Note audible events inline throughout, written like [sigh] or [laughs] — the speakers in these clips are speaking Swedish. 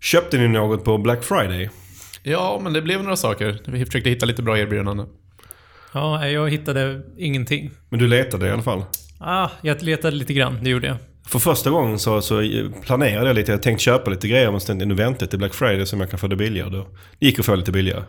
Köpte ni något på Black Friday? Ja, men det blev några saker. Vi försökte hitta lite bra erbjudanden. Ja, jag hittade ingenting. Men du letade i alla fall? Ah, jag letade lite grann, det gjorde jag. För första gången så, så planerade jag lite. Jag tänkte köpa lite grejer men sen nu väntar jag till Black Friday så jag kan få det billigare. Då det gick att få lite billigare.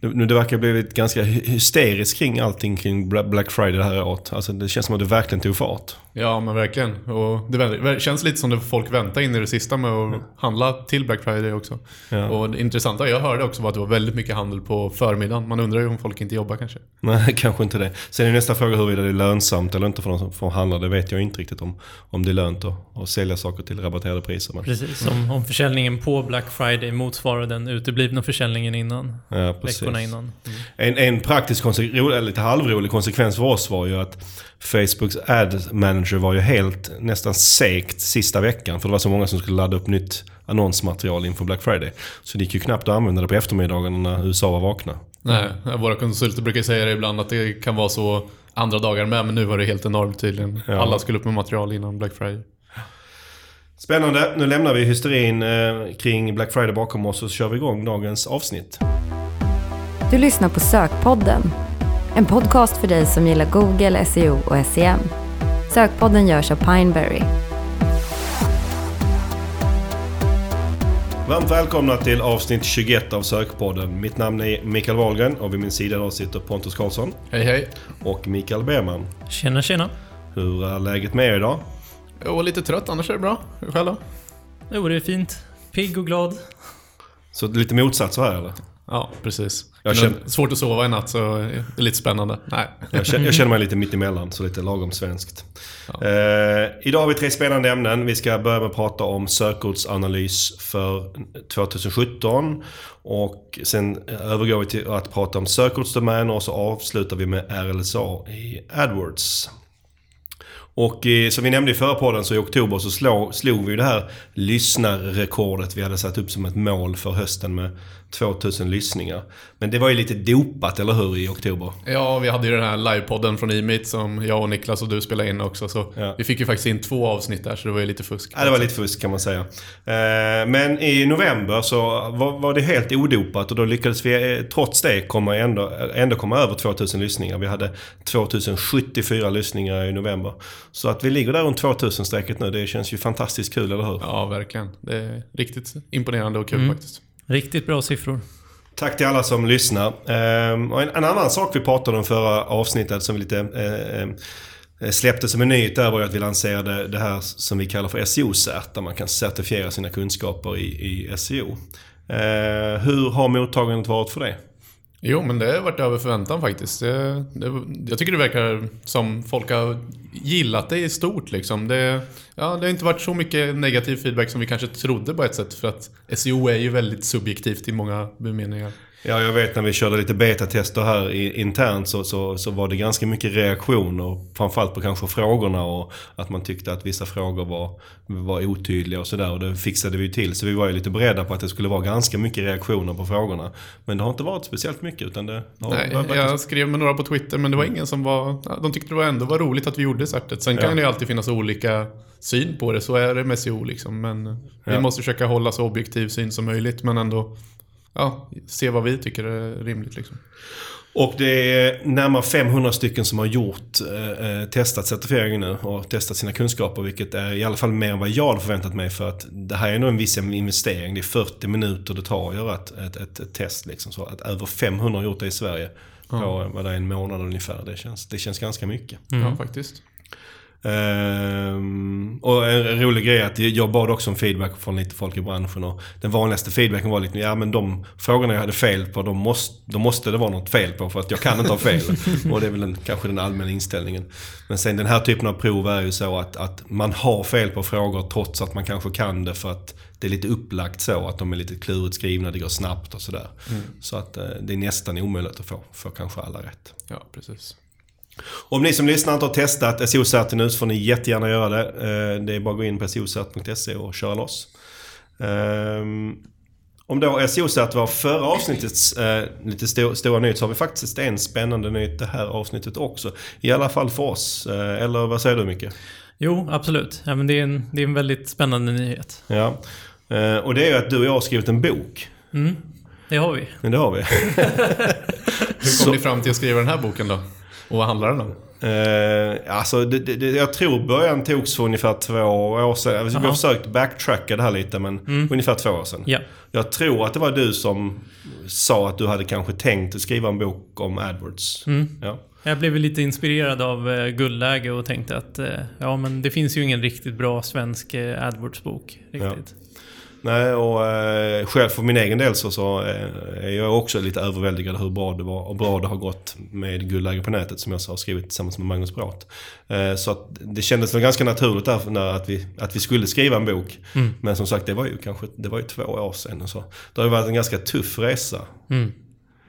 Nu det verkar ha blivit ganska hysteriskt kring allting kring Black Friday det här året. Alltså det känns som att det verkligen tog fart. Ja, men verkligen. Och det känns lite som att folk väntar in i det sista med att handla till Black Friday också. Ja. Och det intressanta jag hörde också var att det var väldigt mycket handel på förmiddagen. Man undrar ju om folk inte jobbar kanske. Nej, [laughs] kanske inte det. Sen är nästa fråga huruvida det är lönsamt eller inte för de som får handla. Det vet jag inte riktigt om. Om det är lönt att, att sälja saker till rabatterade priser. Men. Precis, om, om försäljningen på Black Friday motsvarar den uteblivna försäljningen innan. Ja, precis. Veckorna innan. Mm. En, en praktisk, eller lite halvrolig konsekvens för oss var ju att Facebooks Ad Manager var ju helt nästan segt sista veckan. För det var så många som skulle ladda upp nytt annonsmaterial inför Black Friday. Så det gick ju knappt att använda det på eftermiddagen när USA var vakna. Nej, våra konsulter brukar säga det ibland att det kan vara så andra dagar med. Men nu var det helt enormt tydligen. Ja. Alla skulle upp med material innan Black Friday. Spännande. Nu lämnar vi hysterin eh, kring Black Friday bakom oss och så kör vi igång dagens avsnitt. Du lyssnar på Sökpodden en podcast för dig som gillar Google, SEO och SEM. Sökpodden görs av Pineberry. Varmt välkomna till avsnitt 21 av Sökpodden. Mitt namn är Mikael Wahlgren och vid min sida idag sitter Pontus Karlsson. Hej hej. Och Mikael Berman. Tjena tjena. Hur är läget med er idag? Jag var lite trött, annars är det bra. Hur själv då? Jo, det är fint. Pigg och glad. Så lite motsatser här eller? Ja, precis. Jag känner... Svårt att sova i natt så det är lite spännande. Nej. Jag känner, jag känner mig lite mittemellan, så lite lagom svenskt. Ja. Eh, idag har vi tre spännande ämnen. Vi ska börja med att prata om sökordsanalys för 2017. Och sen övergår vi till att prata om sökordsdomäner och så avslutar vi med RLSA i AdWords. Och som vi nämnde i förra podden så i oktober så slog, slog vi det här lyssnarrekordet vi hade satt upp som ett mål för hösten med 2000 lyssningar. Men det var ju lite dopat, eller hur, i oktober? Ja, vi hade ju den här livepodden från Emit som jag och Niklas och du spelade in också. Så ja. vi fick ju faktiskt in två avsnitt där, så det var ju lite fusk. Ja, det var lite fusk kan man säga. Eh, men i november så var det helt odopat och då lyckades vi eh, trots det komma ändå, ändå komma över 2000 lyssningar. Vi hade 2074 lyssningar i november. Så att vi ligger där runt 2000-strecket nu, det känns ju fantastiskt kul, eller hur? Ja, verkligen. Det är riktigt imponerande och kul mm. faktiskt. Riktigt bra siffror. Tack till alla som lyssnar. Ehm, och en, en, annan sak vi pratade om förra avsnittet som vi lite eh, eh, släppte som en nyhet där var ju att vi lanserade det här som vi kallar för SEO-cert. Där man kan certifiera sina kunskaper i, i SEO. Eh, hur har mottagandet varit för det? Jo, men det har varit över förväntan faktiskt. Det, det, jag tycker det verkar som folk har gillat det i stort. Liksom. Det, ja, det har inte varit så mycket negativ feedback som vi kanske trodde på ett sätt. För att SEO är ju väldigt subjektivt i många bemeningar. Ja, jag vet när vi körde lite betatester här internt så, så, så var det ganska mycket reaktioner. Framförallt på kanske frågorna och att man tyckte att vissa frågor var, var otydliga och sådär. Och det fixade vi till. Så vi var ju lite beredda på att det skulle vara ganska mycket reaktioner på frågorna. Men det har inte varit speciellt mycket utan det har Nej, varit... jag skrev med några på Twitter men det var ingen som var... De tyckte det var ändå var roligt att vi gjorde certet. Sen kan ja. det ju alltid finnas olika syn på det. Så är det med SEO liksom. Men vi ja. måste försöka hålla så objektiv syn som möjligt men ändå ja, se vad vi tycker är rimligt. Liksom. Och det är närmare 500 stycken som har gjort, eh, eh, testat certifieringen nu och testat sina kunskaper. Vilket är i alla fall mer än vad jag hade förväntat mig. För att det här är nog en viss investering. Det är 40 minuter det tar att göra ett, ett, ett, ett test. Liksom. Så att över 500 har gjort det i Sverige på ja. vad det är, en månad ungefär. Det känns, det känns ganska mycket. Mm. Ja, faktiskt. Um, och en rolig grej är att jag bad också om feedback från lite folk i branschen. Och den vanligaste feedbacken var lite, ja men de frågorna jag hade fel på, de måste, de måste det vara något fel på för att jag kan inte ha fel. [laughs] och det är väl den, kanske den allmänna inställningen. Men sen den här typen av prov är ju så att, att man har fel på frågor trots att man kanske kan det för att det är lite upplagt så att de är lite klurigt skrivna, det går snabbt och sådär. Mm. Så att eh, det är nästan omöjligt att få, få kanske alla rätt. Ja, precis. Om ni som lyssnar inte har testat SEO-cert nu så får ni jättegärna göra det. Eh, det är bara att gå in på SEOcert.se och köra loss. Ehm, om då SEO-cert var förra avsnittets eh, lite sto stora nyhet så har vi faktiskt en spännande nyhet det här avsnittet också. I alla fall för oss. Eh, eller vad säger du Micke? Jo, absolut. Ja, men det, är en, det är en väldigt spännande nyhet. Ja. Och det är ju att du och jag har skrivit en bok. Mm, det har vi. Men det har vi. [laughs] Hur kom ni fram till att skriva den här boken då? Och vad handlar den om? Eh, alltså, det, det, jag tror början togs för ungefär två år sedan. Vi har försökt backtracka det här lite, men Mm. ungefär två år sedan. Ja. Jag tror att det var du som sa att du hade kanske tänkt att skriva en bok om AdWords. Mm. Ja. Jag blev lite inspirerad av eh, guldläge och tänkte att eh, ja, men det finns ju ingen riktigt bra svensk eh, AdWords-bok. Riktigt. Nej, och eh, själv för min egen del så, så eh, är jag också lite överväldigad hur bra det var och bra det har gått med Guldläge på nätet som jag har skrivit tillsammans med Magnus Brath. Eh, så att det kändes väl ganska naturligt där när att, vi, att vi skulle skriva en bok. Mm. Men som sagt, det var ju kanske det var ju två år sedan. Och så. Det har ju varit en ganska tuff resa. Mm.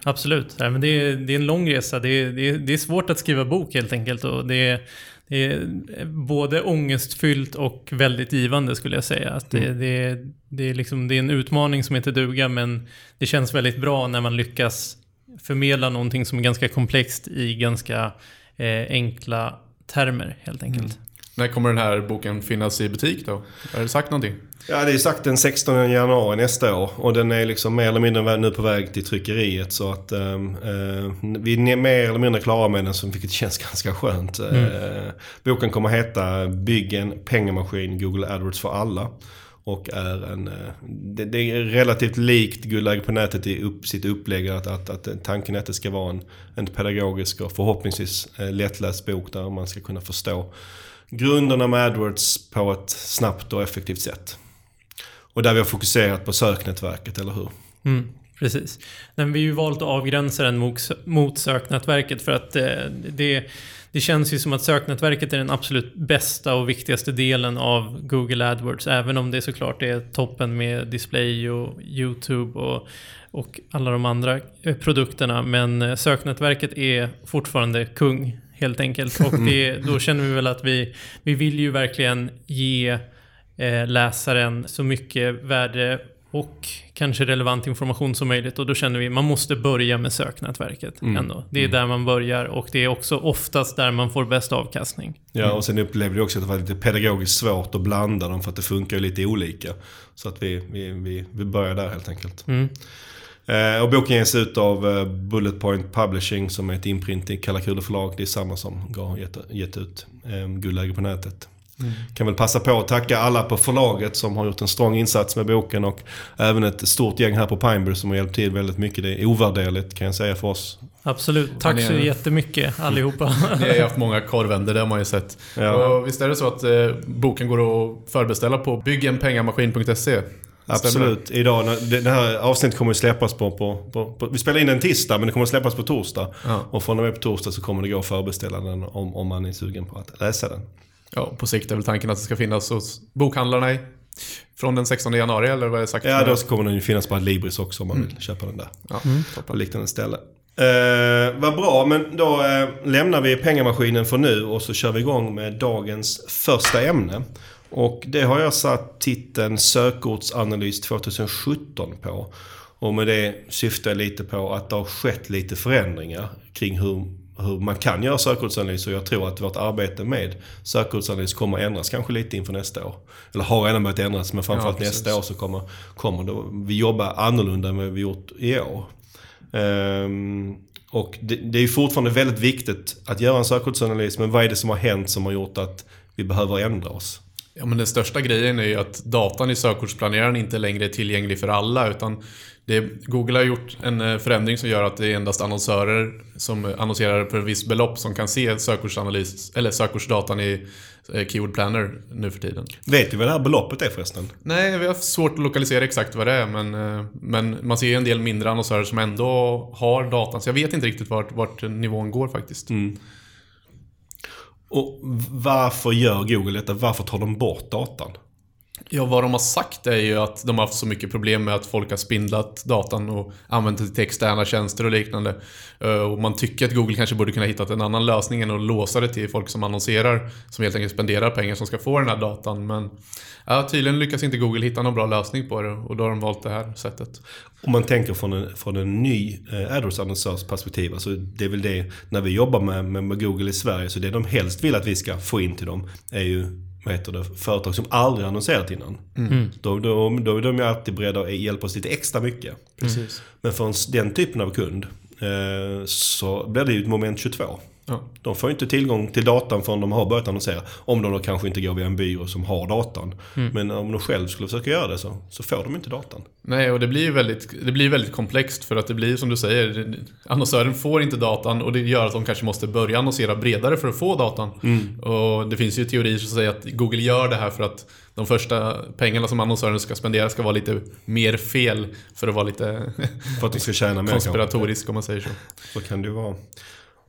Absolut. Nej, men det, är, det är en lång resa. Det är, det, är, det är svårt att skriva bok helt enkelt. Och det, är, det är både ångestfyllt och väldigt givande skulle jag säga. Att det, Mm. det, är- det, är liksom, det är en utmaning som heter duga men det känns väldigt bra när man lyckas förmedla någonting som är ganska komplext i ganska eh, enkla termer helt enkelt. När kommer den här boken finnas i butik då? Har du sagt någonting? Ja, det är sagt den 16 januari nästa år och den är liksom mer eller mindre nu på väg till tryckeriet så att ehm, eh, vi är mer eller mindre klara med den så vilket känns ganska skönt. Eh, boken kommer heta Bygg en pengamaskin Google AdWords för alla. Och är en... eh, Det, det är relativt likt Guldläge på nätet i upp, sitt upplägg. Att, att, att tanken är att det ska vara en, en pedagogisk och förhoppningsvis eh, lättläst bok där man ska kunna förstå grunderna med AdWords på ett snabbt och effektivt sätt. Och där vi har fokuserat på söknätverket, eller hur? Mm, precis. Men vi har ju valt att avgränsa den mot, söknätverket för att eh, det, det känns ju som att söknätverket är den absolut bästa och viktigaste delen av Google AdWords. Även om det såklart är toppen med display och YouTube och, och alla de andra eh, produkterna. Men eh, söknätverket är fortfarande kung helt enkelt. Och [laughs] det, då känner vi väl att vi, vi vill ju verkligen ge eh, läsaren så mycket värde och kanske relevant information som möjligt. Och då känner vi att man måste börja med söknätverket ändå. Det är där man börjar och det är också oftast där man får bäst avkastning. Ja, och sen upplevde vi också att det var lite pedagogiskt svårt att blanda dem för att det funkar lite olika. Så att vi, vi, vi, vi börjar där helt enkelt. Mm. Eh, och boken ges ut av eh, Bullet Point Publishing som är ett imprint i Kalla Kulor förlag. Det är samma som har gett, gett ut eh, Guldläge på nätet. Kan väl passa på att tacka alla på förlaget som har gjort en strong insats med boken och även ett stort gäng här på Pinebury som har hjälpt till väldigt mycket. Det är ovärderligt kan jag säga för oss. Absolut. Tack så jättemycket allihopa. [laughs] Ni har ju haft många korvvänder, det har man ju sett. Ja. Och visst är det så att eh, boken går att förbeställa på byggenpengamaskin.se? Absolut. Idag, när, det det här avsnittet kommer att släppas på, på, på, på... Vi spelar in den tisdag men det kommer att släppas på torsdag. Ja. Och från och med på torsdag så kommer det gå att förbeställa den om, om man är sugen på att läsa den. Ja, på sikt är väl tanken att det ska finnas hos bokhandlarna i, från den 16 januari, eller vad är det sagt? Ja, då kommer den ju finnas på Adlibris också om man vill köpa den där. Ja, På toppen. liknande ställe. Eh, vad bra, men då eh, lämnar vi pengamaskinen för nu och så kör vi igång med dagens första ämne. Och det har jag satt titeln Sökordsanalys 2017 på. Och med det syftar jag lite på att det har skett lite förändringar kring hur, hur man kan göra sökordsanalys. Och jag tror att vårt arbete med sökordsanalys kommer ändras kanske lite inför nästa år. Eller har redan börjat ändras, men framförallt Ja, nästa år så kommer, kommer det, vi jobba annorlunda än vad vi gjort i år. Ehm, och det, det är fortfarande väldigt viktigt att göra en sökordsanalys, men vad är det som har hänt som har gjort att vi behöver ändra oss? Ja, men den största grejen är ju att datan i sökordsplaneraren inte längre är tillgänglig för alla, utan det, Google har gjort en eh, förändring som gör att det är endast annonsörer som annonserar för ett visst belopp som kan se sökordsanalys, eller sökordsdatan i eh, Keyword Planner nu för tiden. Vet vi vad det här beloppet är förresten? Nej, vi har svårt att lokalisera exakt vad det är, men, eh, men man ser ju en del mindre annonsörer som ändå har datan, så jag vet inte riktigt vart, vart nivån går faktiskt. Och varför gör Google detta? Varför tar de bort datan? Ja, vad de har sagt är ju att de har haft så mycket problem med att folk har spindlat datan och använt det till externa tjänster och liknande. Eh, Och man tycker att Google kanske borde kunna hitta en annan lösning än att låsa det till folk som annonserar, som helt enkelt spenderar pengar som ska få den här datan. Men ja, tydligen lyckas inte Google hitta någon bra lösning på det och då har de valt det här sättet. Om man tänker från en, från en ny eh, AdWords-annonsörs perspektiv, alltså det är väl det, när vi jobbar med, med, med Google i Sverige, så det de helst vill att vi ska få in till dem är ju vad heter det, företag som aldrig annonserat innan. Mm. Då, då, då är de ju alltid beredda att hjälpa oss lite extra mycket. Precis. Men för en, den typen av kund eh, så blir det ju ett moment 22. Ja. De får inte tillgång till datan förrän de har börjat annonsera. Om de då kanske inte går via en byrå som har datan. Men om de själv skulle försöka göra det så, så får de inte datan. Nej, och det blir väldigt, det blir väldigt komplext för att det blir som du säger, annonsören får inte datan och det gör att de kanske måste börja annonsera bredare för att få datan. Och det finns ju teorier som säger att Google gör det här för att de första pengarna som annonsören ska spendera ska vara lite mer fel för att vara lite För att de ska tjäna mer konspiratorisk om man säger så. Så kan det vara.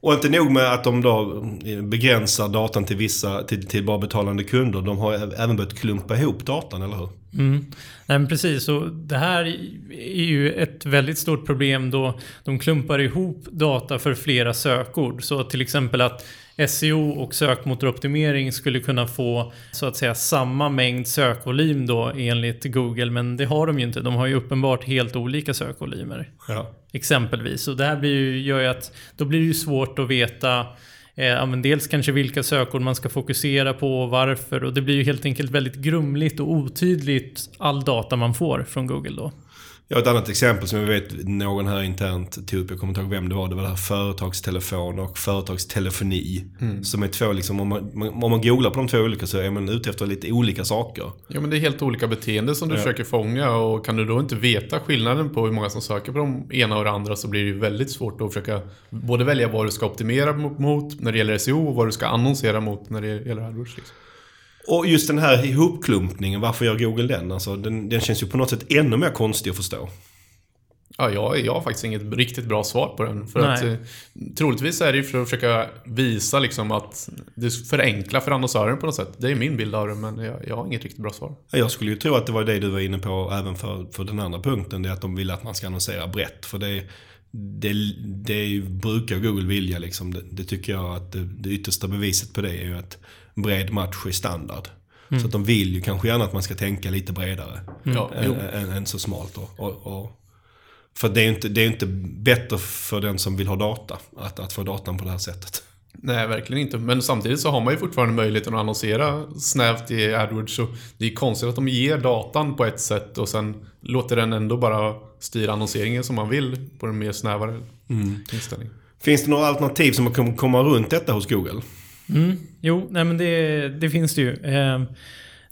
Och inte nog med att de då begränsar datan till vissa, till, till bara betalande kunder. De har även börjat klumpa ihop datan, eller hur? Mm. Nej, men precis. Och det här är ju ett väldigt stort problem då de klumpar ihop data för flera sökord. Så till exempel att SEO och sökmotoroptimering skulle kunna få så att säga samma mängd sökvolym då enligt Google. Men det har de ju inte. De har ju uppenbart helt olika sökvolymer. Ja. Exempelvis. Och det här blir ju, gör ju att då blir det ju svårt att veta eh, dels kanske vilka sökord man ska fokusera på och varför. Och det blir ju helt enkelt väldigt grumligt och otydligt all data man får från Google då. Jag har ett annat exempel som jag vet någon här internt tog upp. Jag kommer inte ihåg vem det var. Det var det här företagstelefon och företagstelefoni. Som är två liksom, om man, om man googlar på de två olika så är man ute efter lite olika saker. Ja, men det är helt olika beteende som du Ja. försöker fånga och kan du då inte veta skillnaden på hur många som söker på de ena och det andra så blir det ju väldigt svårt att försöka både välja vad du ska optimera mot- mot när det gäller SEO och vad du ska annonsera mot när det gäller AdWords. Liksom. Och just den här ihopklumpningen, varför gör Google den? Alltså, den, den känns ju på något sätt ännu mer konstig att förstå. Ja, jag, jag har faktiskt inget riktigt bra svar på den. För Nej. att, eh, troligtvis är det ju för att försöka visa liksom att det förenklar för annonsören på något sätt. Det är min bild av det, men jag, jag har inget riktigt bra svar. Jag skulle ju tro att det var det du var inne på även för, för den andra punkten. Det är att de vill att man ska annonsera brett. För det, det, det brukar Google vilja liksom. Det, det tycker jag att det, det yttersta beviset på det är ju att bred match är standard. Så att de vill ju kanske gärna att man ska tänka lite bredare Ja, än, än, än så smalt. då. Och, och, för det är ju inte, det är ju inte bättre för den som vill ha data att, att få datan på det här sättet. Nej, verkligen inte. Men samtidigt så har man ju fortfarande möjligheten att annonsera snävt i AdWords. Så det är konstigt att de ger datan på ett sätt och sen låter den ändå bara styra annonseringen som man vill på en mer snävare inställning. Finns det några alternativ som man kan komma runt detta hos Google? Mm. Jo, nej men det, det finns det ju. Eh,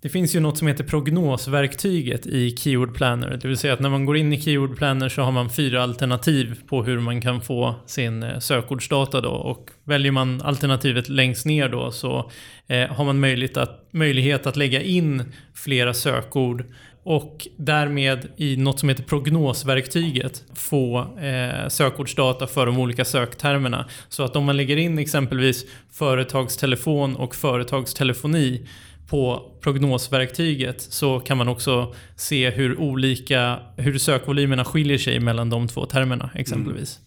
det finns ju något som heter prognosverktyget i Keyword Planner. Det vill säga att när man går in i Keyword Planner så har man fyra alternativ på hur man kan få sin eh, sökordsdata då. Och väljer man alternativet längst ner då så eh, har man möjlighet att, möjlighet att lägga in flera sökord och därmed i något som heter prognosverktyget få eh, sökordsdata för de olika söktermerna. Så att om man lägger in exempelvis företagstelefon och företagstelefoni på prognosverktyget så kan man också se hur olika, hur sökvolymerna skiljer sig mellan de två termerna exempelvis. Mm.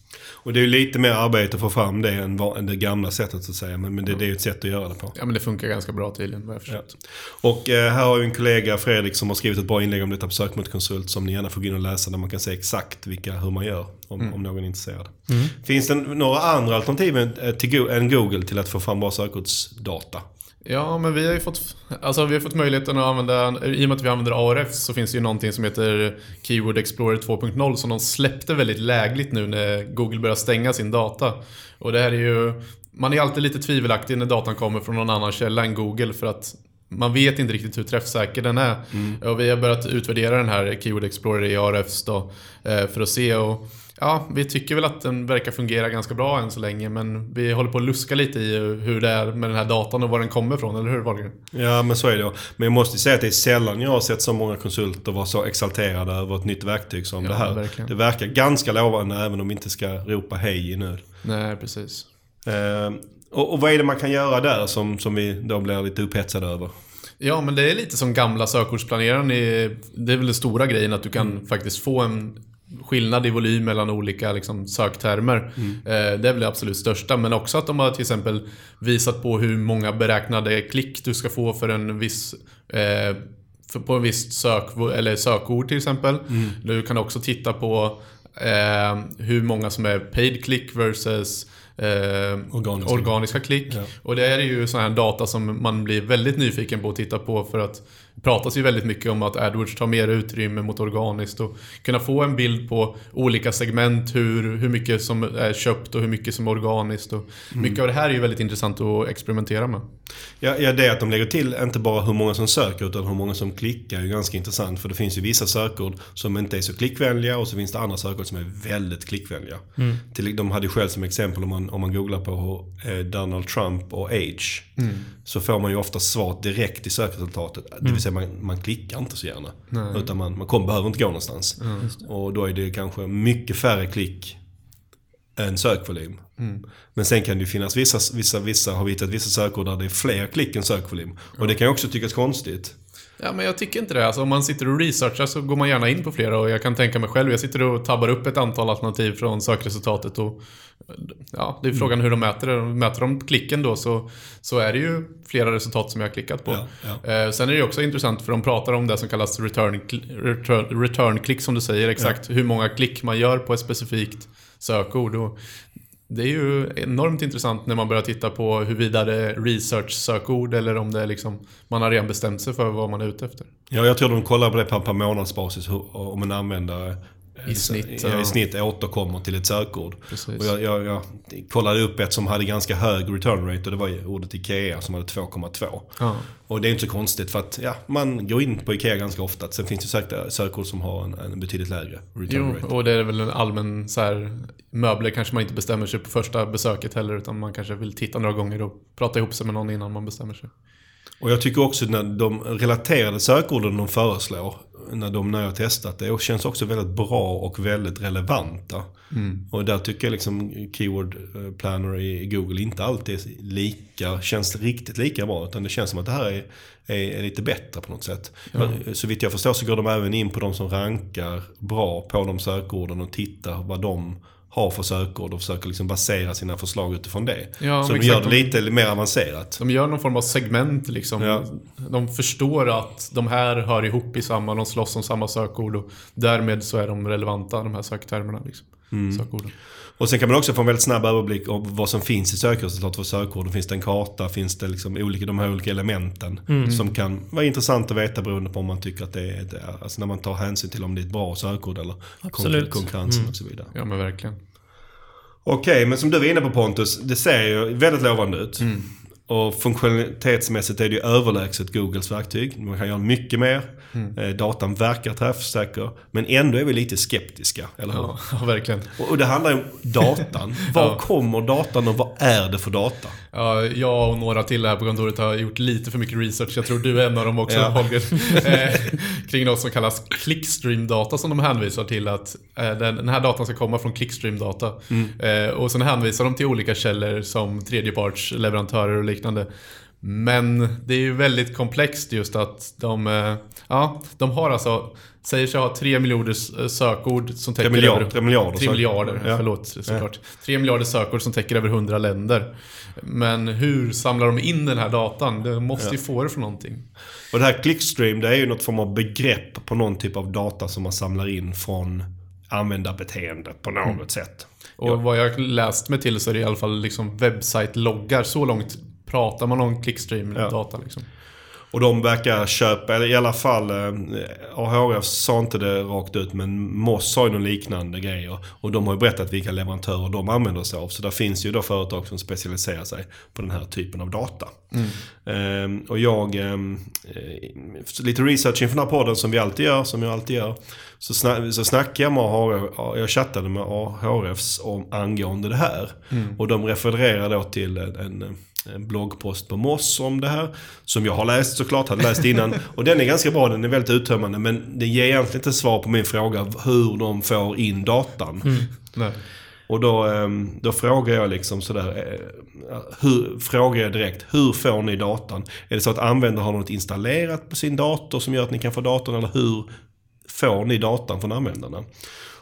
Och det är ju lite mer arbete att få fram det än, det gamla sättet så att säga. Men, men det, det är ett sätt att göra det på. Ja, men det funkar ganska bra tydligen vad jag Ja. förstått. Och eh, här har ju en kollega, Fredrik, som har skrivit ett bra inlägg om detta på Sökmotorkonsult som ni gärna får gå in och läsa där man kan se exakt vilka, hur man gör om, om någon är intresserad. Finns det några andra alternativ än, eh, än Google till att få fram bra sökordsdata? Ja, men vi har ju fått, alltså vi har fått möjligheten att använda, i och med att vi använder ARF så finns det ju någonting som heter Keyword Explorer 2.0 som de släppte väldigt lägligt nu när Google börjar stänga sin data. Och det här är ju, man är alltid lite tvivelaktig när datan kommer från någon annan källa än Google för att man vet inte riktigt hur träffsäker den är. Och vi har börjat utvärdera den här Keyword Explorer i ARFs då, eh, för att se och Ja, vi tycker väl att den verkar fungera ganska bra än så länge men vi håller på att luska lite i hur det är med den här datan och var den kommer ifrån, eller hur Wahlgren? Ja, men så är det. Men jag måste säga att det är sällan jag har sett så många konsulter vara så exalterade över ett nytt verktyg som Ja, det här. verkligen. Det verkar ganska lovande även om vi inte ska ropa hej i nöd. Nej, precis. Och, och vad är det man kan göra där som, som vi då blir lite upphetsade över? Ja, men det är lite som gamla sökordsplaneraren. Det är väl den stora grejen att du kan faktiskt få en skillnad i volym mellan olika liksom, söktermer. Eh, det är väl det absolut största. Men också att de har till exempel visat på hur många beräknade klick du ska få för en viss eh, för, på en viss sök, eller sökord till exempel. Du kan också titta på eh, hur många som är paid click versus eh, Organiska. organiska. klick. Ja. Och det är ju sån här data som man blir väldigt nyfiken på att titta på för att pratas ju väldigt mycket om att AdWords tar mer utrymme mot organiskt och kunna få en bild på olika segment, hur, hur mycket som är köpt och hur mycket som är organiskt. Och Mycket av det här är ju väldigt intressant att experimentera med. Ja, ja, det att de lägger till inte bara hur många som söker utan hur många som klickar är ju ganska intressant. För det finns ju vissa sökord som inte är så klickvänliga och så finns det andra sökord som är väldigt klickvänliga. Till, de hade ju själv som exempel om man, om man googlar på eh, Donald Trump och age. Så får man ju ofta svar direkt i sökresultatet. Det vill säga man, man klickar inte så gärna. Utan man, man kom, behöver inte gå någonstans. Och då är det kanske mycket färre klick än sökvolym. Men sen kan det ju finnas vissa, vissa, vissa har vi hittat vissa sökord där det är fler klick än sökvolym. Och det kan ju också tyckas konstigt. Ja, men jag tycker inte det. Alltså, om man sitter och researchar så går man gärna in på flera och jag kan tänka mig själv, jag sitter och tabbar upp ett antal alternativ från sökresultatet och ja, det är frågan hur de mäter det. Mäter de klicken då så, så är det ju flera resultat som jag har klickat på. Ja, ja. Eh, sen är det också intressant för de pratar om det som kallas return, return, return klick som du säger, exakt hur många klick man gör på ett specifikt sökord. Och det är ju enormt intressant när man börjar titta på huruvida det är research-sökord eller om det är liksom, man har redan bestämt sig för vad man är ute efter. Ja, jag tror de kollar på det på, på månadsbasis hur, om en användare i snitt, ja, i snitt återkommer till ett sökord. Precis. Och jag, jag, jag kollade upp ett som hade ganska hög return rate och det var ordet IKEA som hade 2,2. Ja. Och det är inte så konstigt för att ja, man går in på IKEA ganska ofta. Sen finns det säkert sökord som har en, en betydligt lägre return Jo, rate. och det är väl en allmän så här, möbler kanske man inte bestämmer sig på första besöket heller utan man kanske vill titta några gånger och prata ihop sig med någon innan man bestämmer sig. Och jag tycker också när de relaterade sökorden de föreslår, när de när jag har testat det, känns också väldigt bra och väldigt relevanta. Och där tycker jag liksom Keyword eh, Planner i Google inte alltid är lika, känns riktigt lika bra. Utan det känns som att det här är, är, är lite bättre på något sätt. Så vitt jag förstår så går de även in på de som rankar bra på de sökorden och tittar vad de har för sökord och försöker liksom basera sina förslag utifrån det. Ja, så de gör det lite mer avancerat. De gör någon form av segment liksom. Ja. De förstår att de här hör ihop i samma, de slåss om samma sökord och därmed så är de relevanta, de här söktermerna. Liksom. Sökorden. Och sen kan man också få en väldigt snabb överblick av vad som finns i sökresultat för sökord. Finns det en karta? Finns det liksom olika, de här olika elementen? Som kan vara intressant att veta beroende på om man tycker att det är, ett- alltså när man tar hänsyn till om det är ett bra sökord eller Absolut. konkurrensen och så vidare. Ja men verkligen. Okej, men som du var inne på Pontus, det ser ju väldigt lovande ut. Och funktionalitetsmässigt är det ju överlägset Googles verktyg. Man kan göra mycket mer. Eh, Datan verkar träffsäker. Men ändå är vi lite skeptiska, eller hur? Ja, ja [laughs] verkligen. Och- det handlar ju om datan. [laughs] Var kommer datan och vad är det för data? Ja, jag och några till här på kontoret har gjort lite för mycket research. Jag tror du är en av dem också Ja. Holger. [laughs] Eh, kring något som kallas clickstream-data som de hänvisar till att eh, den, den här datan ska komma från clickstream-data. Eh, och sen hänvisar de till olika källor som tredjepartsleverantörer och liknande. Men det är ju väldigt komplext just att de, ja, de har alltså, säger sig ha tre miljarder eh, sökord som täcker miljarder, över, tre miljarder tre sökord. miljarder, Ja. förlåt såklart. Tre miljarder sökord som täcker över hundra länder. Men hur samlar de in den här datan? De måste ju få det från någonting. Och det här clickstream, det är ju något form av begrepp på någon typ av data som man samlar in från användarbeteende på något sätt. Och vad jag läst mig till så är det i alla fall liksom webbsite-loggar. Så långt pratar man om clickstream-data. Liksom. Och de verkar köpa, eller i alla fall eh, AHRF sa inte det rakt ut men Moss har ju någon liknande grejer. Och de har ju berättat vilka leverantörer de använder sig av. Så där finns ju då företag som specialiserar sig på den här typen av data. Ehm, och jag, ehm, eh, lite research inför den här podden som vi alltid gör, som jag alltid gör. Så, sna- så snackade jag med AHRF, jag chattade med AHRFs om angående det här. Och de refererar då till en, en en bloggpost på Moss om det här. Som jag har läst såklart, hade läst innan. [laughs] Och den är ganska bra, den är väldigt uttömmande. Men den ger egentligen inte svar på min fråga hur de får in datan. Nej. Och då, ehm, då frågar jag liksom sådär, eh, hur, frågar jag direkt, hur får ni datan? Är det så att användaren har något installerat på sin dator som gör att ni kan få datorn? Eller hur får ni datan från användarna?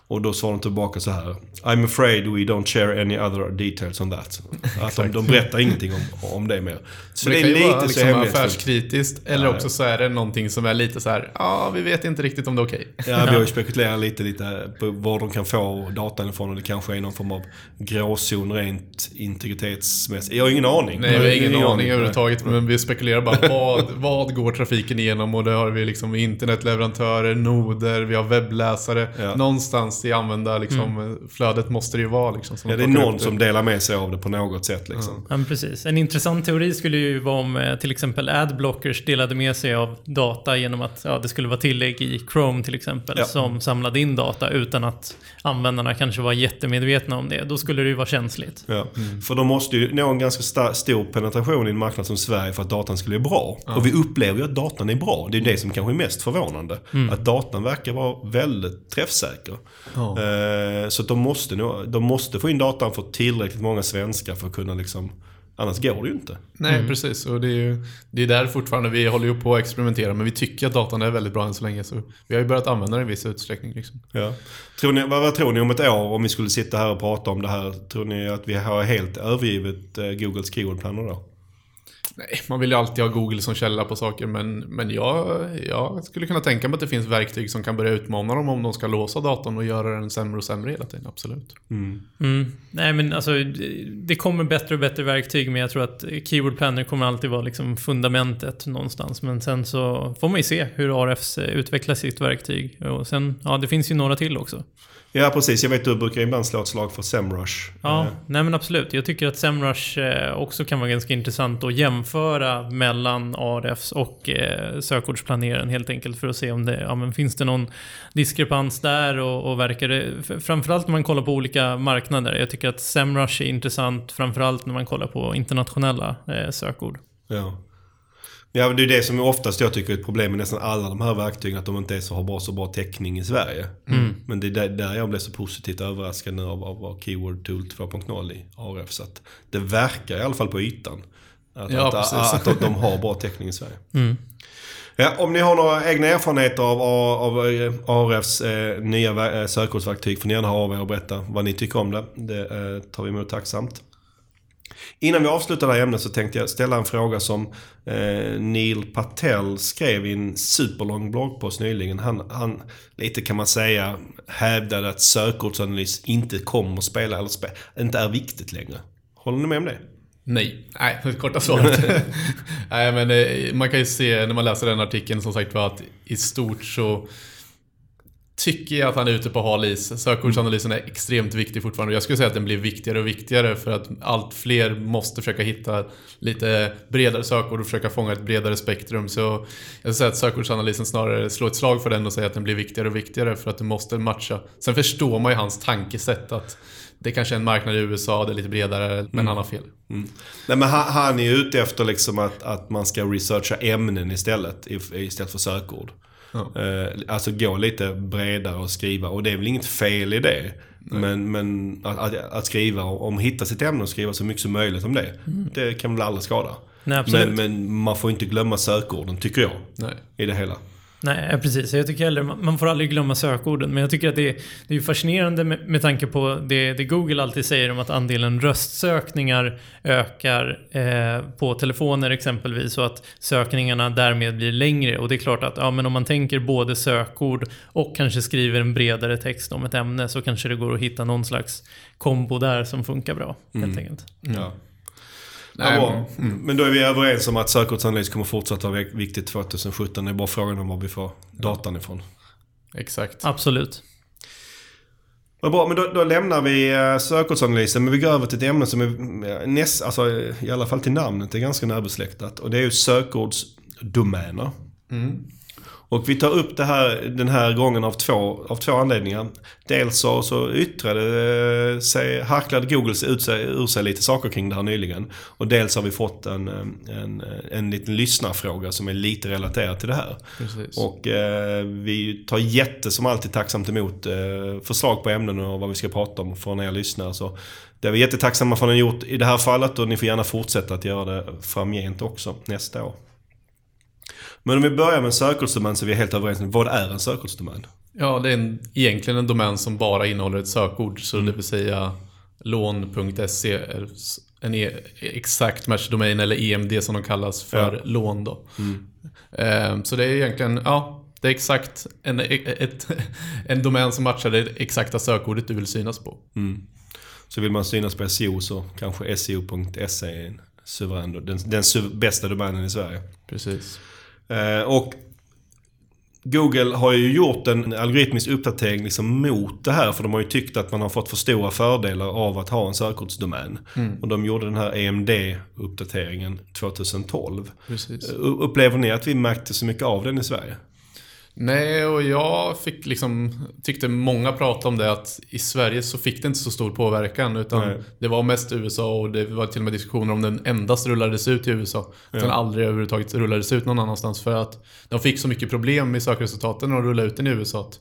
Och då svarar de tillbaka så här. I'm afraid we don't share any other details on that. [laughs] Att de, de berättar ingenting om, om det mer. Så det, det kan ju vara liksom affärskritiskt. Eller också så är det någonting som är lite så här, ja, vi vet inte riktigt om det är okej. Okay. Ja, vi har ju spekulerat lite, lite på var de kan få datan ifrån och det kanske är någon form av gråzon rent integritetsmässigt. Jag har ingen aning. Nej, vi har ingen, ingen aning överhuvudtaget. Men vi spekulerar bara, [laughs] vad, vad går trafiken igenom? Och det har vi liksom internetleverantörer, noder, vi har webbläsare. Ja. Någonstans i användarflödet liksom, mm. flödet måste det ju vara. Liksom, ja, det är någon som delar med sig av det på något sätt. Liksom. Ja, precis. En intressant teori skulle ju vara om eh, till exempel adblockers delade med sig av data genom att ja, det skulle vara tillägg i Chrome till exempel ja. som samlade in data utan att användarna kanske var jättemedvetna om det. Då skulle det ju vara känsligt. Ja. Mm. För de måste ju nå en ganska stor penetration i en marknad som Sverige för att datan skulle bli bra. Ja. Och vi upplever ju att datan är bra. Det är det som kanske är mest förvånande. Mm. Att datan verkar vara väldigt träffsäker. Ja. Eh, så de måste, de måste få in datan för tillräckligt många svenskar för att kunna liksom Annars går det ju inte. Nej, mm. precis. Och det är ju det är där fortfarande vi håller ju på att experimentera. Men vi tycker att datan är väldigt bra än så länge. Så vi har ju börjat använda den i viss utsträckning. Liksom. Ja. Tror ni, vad, vad, tror ni om ett år om vi skulle sitta här och prata om det här? Tror ni att vi har helt övergivit eh, Googles keywordplaner då? Nej, man vill ju alltid ha Google som källa på saker men, men jag, jag skulle kunna tänka mig att det finns verktyg som kan börja utmana dem om de ska låsa datorn och göra den sämre och sämre hela tiden. Absolut. Mm. Mm. Nej men alltså det kommer bättre och bättre verktyg men jag tror att Keyword Planner kommer alltid vara liksom fundamentet någonstans. Men sen så får man ju se hur RFs utvecklar sitt verktyg. Och sen, ja det finns ju några till också. Ja, precis. Jag vet att du brukar ibland slå ett slag för Semrush. Ja, eh. nej men absolut. Jag tycker att Semrush eh, också kan vara ganska intressant att jämföra mellan RFs och eh, sökordsplaneraren helt enkelt för att se om det ja, men finns det någon diskrepans där och, och verkar det... Framförallt när man kollar på olika marknader. Jag tycker att Semrush är intressant framförallt när man kollar på internationella sökord. Ja. Ja, det är det som oftast jag tycker är ett problem med nästan alla de här verktygen. Att de inte är så, har bra, så bra täckning i Sverige. Mm. Men det är där, där jag blev så positivt överraskad nu av, av, av Keyword Tool 2.0 i ARF. Så att det verkar i alla fall på ytan. Att, ja, att, att, att, de har bra täckning i Sverige. Mm. Ja, om ni har några egna erfarenheter av, av ARFs eh, nya eh, sökordsverktyg får ni gärna ha av er och berätta vad ni tycker om det. Det eh, tar vi emot tacksamt. Innan vi avslutar det här ämnet så tänkte jag ställa en fråga som eh, Neil Patel skrev i en superlång bloggpost nyligen. Han, han, lite kan man säga, hävdade att sökordsanalys inte kommer att spela, eller spela, inte är viktigt längre. Håller ni med om det? Nej, nej, [laughs] det korta svaret. [laughs] nej, men eh, man kan ju se när man läser den artikeln som sagt var att i stort så tycker jag att han är ute på hal is. Sökordsanalysen är extremt viktig fortfarande. Jag skulle säga att den blir viktigare och viktigare för att allt fler måste försöka hitta lite bredare sökord och försöka fånga ett bredare spektrum. Så jag skulle säga att sökordsanalysen snarare slår ett slag för den och säger att den blir viktigare och viktigare för att du måste matcha. Sen förstår man ju hans tankesätt att det kanske är en marknad i USA, det är lite bredare, men mm. han har fel. Mm. Nej, men han, han är ute efter liksom att, att man ska researcha ämnen istället, istället för sökord. Ja. Eh, alltså gå lite bredare och skriva. Och det är väl inget fel i det. Men, men att, att, att, skriva om hitta sitt ämne och skriva så mycket som möjligt om det. Mm. Det kan väl aldrig skada. Nej, men, men, man får inte glömma sökorden, tycker jag. Nej. I det hela. Nej, precis. Jag tycker heller, man får aldrig glömma sökorden. Men jag tycker att det är, det är fascinerande med, med tanke på det, det, Google alltid säger om att andelen röstsökningar ökar eh, på telefoner exempelvis och att sökningarna därmed blir längre. Och det är klart att ja, men om man tänker både sökord och kanske skriver en bredare text om ett ämne så kanske det går att hitta någon slags kombo där som funkar bra. Helt mm. enkelt. Mm. Ja. Nej, ja, mm. Men då är vi överens om att sökordsanalys kommer fortsätta vara viktigt 2017. Det är bara frågan om var vi får datan ifrån. Exakt. Absolut. Vad bra, men då, då, lämnar vi eh, sökordsanalysen. Men vi går över till ett ämne som är eh, näst, alltså, i alla fall till namnet, är ganska närbesläktat. Och det är ju sökordsdomäner. Mm. Och vi tar upp det här den här gången av två, av två anledningar. Dels så, så yttrade sig, harklade Google ut sig, ur sig lite saker kring det här nyligen. Och dels har vi fått en, en, en liten lyssnarfråga som är lite relaterad till det här. Precis. Och eh, vi tar jätte som alltid tacksamt emot eh, förslag på ämnen och vad vi ska prata om från er lyssnare. Så det är vi jättetacksamma för att ni gjort i det här fallet och ni får gärna fortsätta att göra det framgent också nästa år. Men om vi börjar med en sökordsdomän så är vi helt överens om vad är en sökordsdomän? Ja, det är en, egentligen en domän som bara innehåller ett sökord. Så det vill säga lån.se är en e exakt match domain eller EMD som de kallas för Ja. lån då. Eh, Så det är egentligen, ja, det är exakt en, ett, [laughs] en domän som matchar det exakta sökordet du vill synas på. Så vill man synas på SEO så kanske SEO.se är en suverän, den, den bästa domänen i Sverige. Precis. Eh, och Google har ju gjort en algoritmisk uppdatering liksom mot det här. För de har ju tyckt att man har fått för stora fördelar av att ha en sökordsdomän. Och de gjorde den här EMD-uppdateringen 2012. Precis. U- Upplever ni att vi märkte så mycket av den i Sverige? Nej, och jag fick liksom, tyckte många pratade om det att i Sverige så fick det inte så stor påverkan utan Nej. det var mest USA och det var till och med diskussioner om den endast rullades ut i USA. Att den aldrig överhuvudtaget rullades ut någon annanstans för att de fick så mycket problem med sökresultaten när de rullade ut den i USA. Att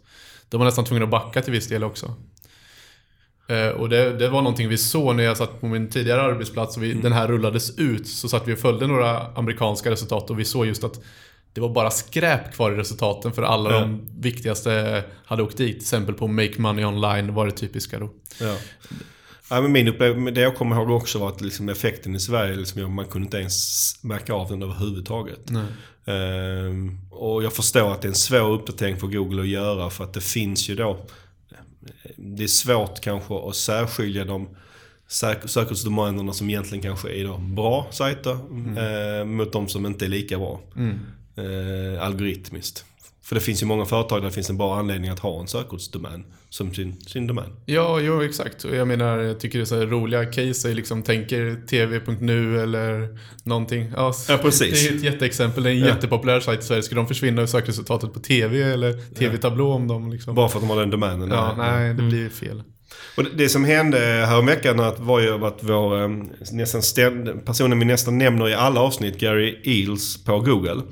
de var nästan tvungna att backa till viss del också. Eh, Och det, det var någonting vi såg när jag satt på min tidigare arbetsplats och vi, den här rullades ut. Så satt vi och följde några amerikanska resultat och vi såg just att det var bara skräp kvar i resultaten för alla Ja. de viktigaste hade åkt dit. Till exempel på Make Money Online var det typiska då. Ja. Ja, men min upplevelse, det jag kommer ihåg också var att liksom effekten i Sverige, liksom, man kunde inte ens märka av den överhuvudtaget. Ehm, och jag förstår att det är en svår uppdatering för Google att göra för att det finns ju då... Det är svårt kanske att särskilja de sök- sökordsdomänerna som egentligen kanske är då bra sajter eh, mot de som inte är lika bra. Eh, algoritmiskt. För det finns ju många företag där det finns en bra anledning att ha en sökordsdomän som sin, sin domän. Ja, jo exakt. Och jag menar, jag tycker det är så här roliga case är liksom tänker tv.nu eller någonting. Ja, Ja, precis. Det är ett jätteexempel. Det är en Ja. jättepopulär sajt i Sverige. Ska de försvinna ur sökresultatet på tv eller tv-tablå om de liksom... Bara för att de har den domänen. Ja, nej, det blir fel. Och det- som hände häromveckan var ju att vår, eh, nästan ständ, personen vi nästan nämner i alla avsnitt, Gary Eels på Google.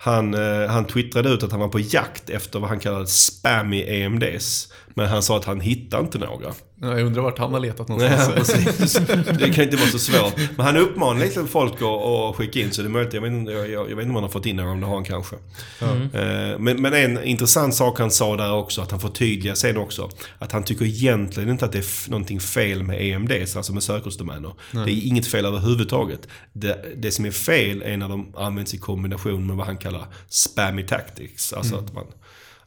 Han, eh, han twittrade ut att han var på jakt efter vad han kallade spammy EMDs. Men han sa att han hittade inte några. Ja, Jag undrar vart han har letat Ja, någonstans. precis. Det kan inte vara så svårt. Men han uppmanar liksom folk att, att skicka in så det är möjligt. Jag vet, inte, jag, jag vet inte om han har fått in några, om det har han kanske. Eh, Men, men en intressant sak han sa där också, att han förtydligar sen också. Att han tycker egentligen inte att det är någonting fel med EMDs, alltså med sökordsdomäner. Det är inget fel överhuvudtaget. Det, det som är fel är när de används i kombination med vad han kallar spammy tactics. Alltså att man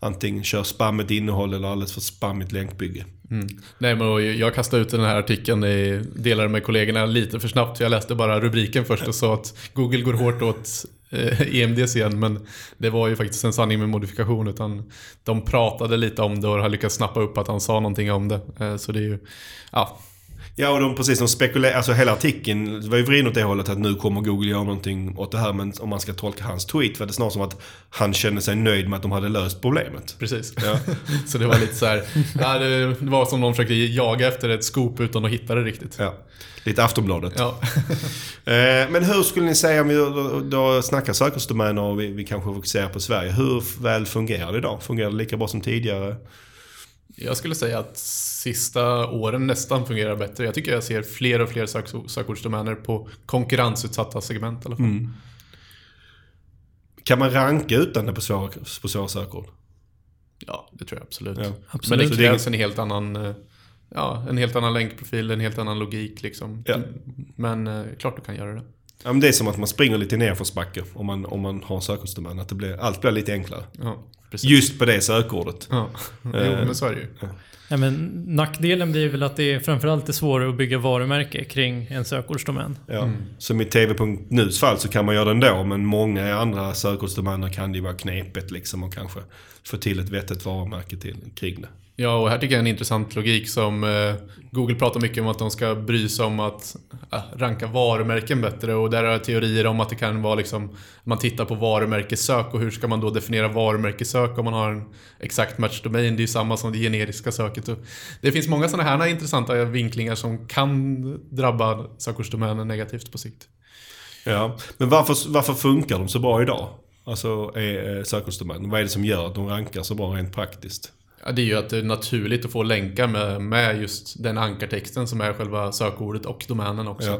antingen kör spammigt innehåll eller alldeles för spammigt länkbygge. Mm. Nej, men jag kastade ut den här artikeln, i, delade med kollegorna lite för snabbt. Jag läste bara rubriken först och sa att Google går hårt åt eh, EMDs igen. Men det var ju faktiskt en sanning med modifikation. Utan de pratade lite om det och har lyckats snappa upp att han sa någonting om det. Eh, så det är ju, ja, Ja, och de, precis, de spekulerar, alltså hela artikeln var ju vriden åt det hållet att nu kommer Google göra någonting åt det här. Men om man ska tolka hans tweet var det snarare som att han kände sig nöjd med att de hade löst problemet. precis. Ja. [laughs] så det var lite så här, ja, det, var som de försökte jaga efter ett scoop utan att hitta det riktigt. Ja. Lite Aftonbladet. Ja. [laughs] Eh, men hur skulle ni säga, om vi då, då snackar sökordsdomäner och vi, vi kanske fokuserar på Sverige. Hur väl fungerar det idag? Fungerar det lika bra som tidigare? Jag skulle säga att sista åren nästan fungerar bättre. Jag tycker jag ser fler och fler sök sökordsdomäner på konkurrensutsatta segment i alla fall. Kan man ranka utan det på svåra, på svåra sökord? Ja, det tror jag absolut. Ja. Absolut. Men det krävs en helt annan eh, Ja, en helt annan länkprofil, en helt annan logik liksom. Ja. Men eh, klart du kan göra det. Ja, men det är som att man springer lite nerförsbacke om man, om man har sökordsdomän. Att det blir, allt blir lite enklare. Ja, precis. Just på det sökordet. Ja, [laughs] jo, men så är det ju. Ja, men nackdelen blir väl att det är framförallt är svårare att bygga varumärke kring en sökordsdomän. Ja. Som i TV.nus fall så kan man göra det ändå, men många andra sökordsdomäner kan det ju vara knepigt liksom och kanske få till ett vettigt varumärke till, kring det. Ja, och här tycker jag en intressant logik som eh, Google pratar mycket om att de ska bry sig om att eh, ranka varumärken bättre och där har jag teorier om att det kan vara liksom man tittar på varumärkessök och hur ska man då definiera varumärkessök om man har en exakt match domain. Det är ju samma som det generiska söket. Och det finns många sådana här intressanta vinklingar som kan drabba sökordsdomänen negativt på sikt. Ja. Men varför, varför funkar de så bra idag? Alltså är, sökordsdomänen. Vad är det som gör att de rankar så bra rent praktiskt? Ja, det är ju att det är naturligt att få länkar med, med just den ankartexten som är själva sökordet och domänen också. Ja.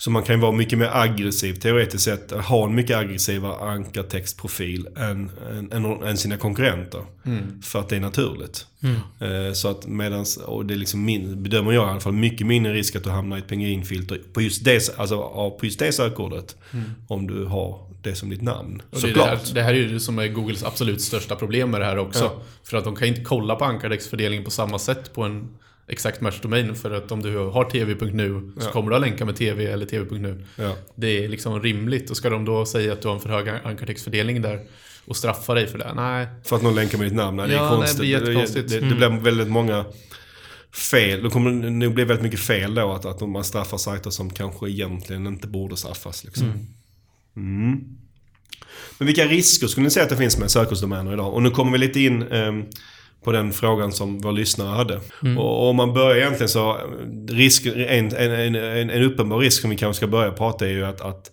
Så man kan ju vara mycket mer aggressiv teoretiskt sett, ha en mycket aggressivare ankartextprofil än, än, än, än sina konkurrenter. Mm. För att det är naturligt. Eh, Så att medans, och det är liksom min, bedömer jag i alla fall, mycket mindre risk att du hamnar i ett pingvinfilter på just det, alltså, på just det sökordet. Om du har det som ditt namn. Mm. Och det, är det, Såklart. här, det här är ju det som är Googles absolut största problem med det här också. Ja. För att de kan inte kolla på ankartextfördelningen på samma sätt på en exakt match-domain. För att om du har tv.nu så Ja. kommer du att länka med tv eller tv.nu. Ja. Det är liksom rimligt. Och ska de då säga att du har en för hög ankartextfördelning där och straffa dig för det? Nej. För att någon länkar med ditt namn? Nej, det är Ja, nej, konstigt. det blir jättekonstigt. Det, det, det blir väldigt många fel. Det kommer nog bli väldigt mycket fel då att, att man straffar sajter som kanske egentligen inte borde straffas. Liksom. Mm. Men vilka risker skulle ni säga att det finns med sökordsdomäner idag? Och nu kommer vi lite in ehm, på den frågan som vår lyssnare hade. Och om man börjar egentligen så, risk, en, en, en, en, en uppenbar risk som vi kanske ska börja prata är ju att, att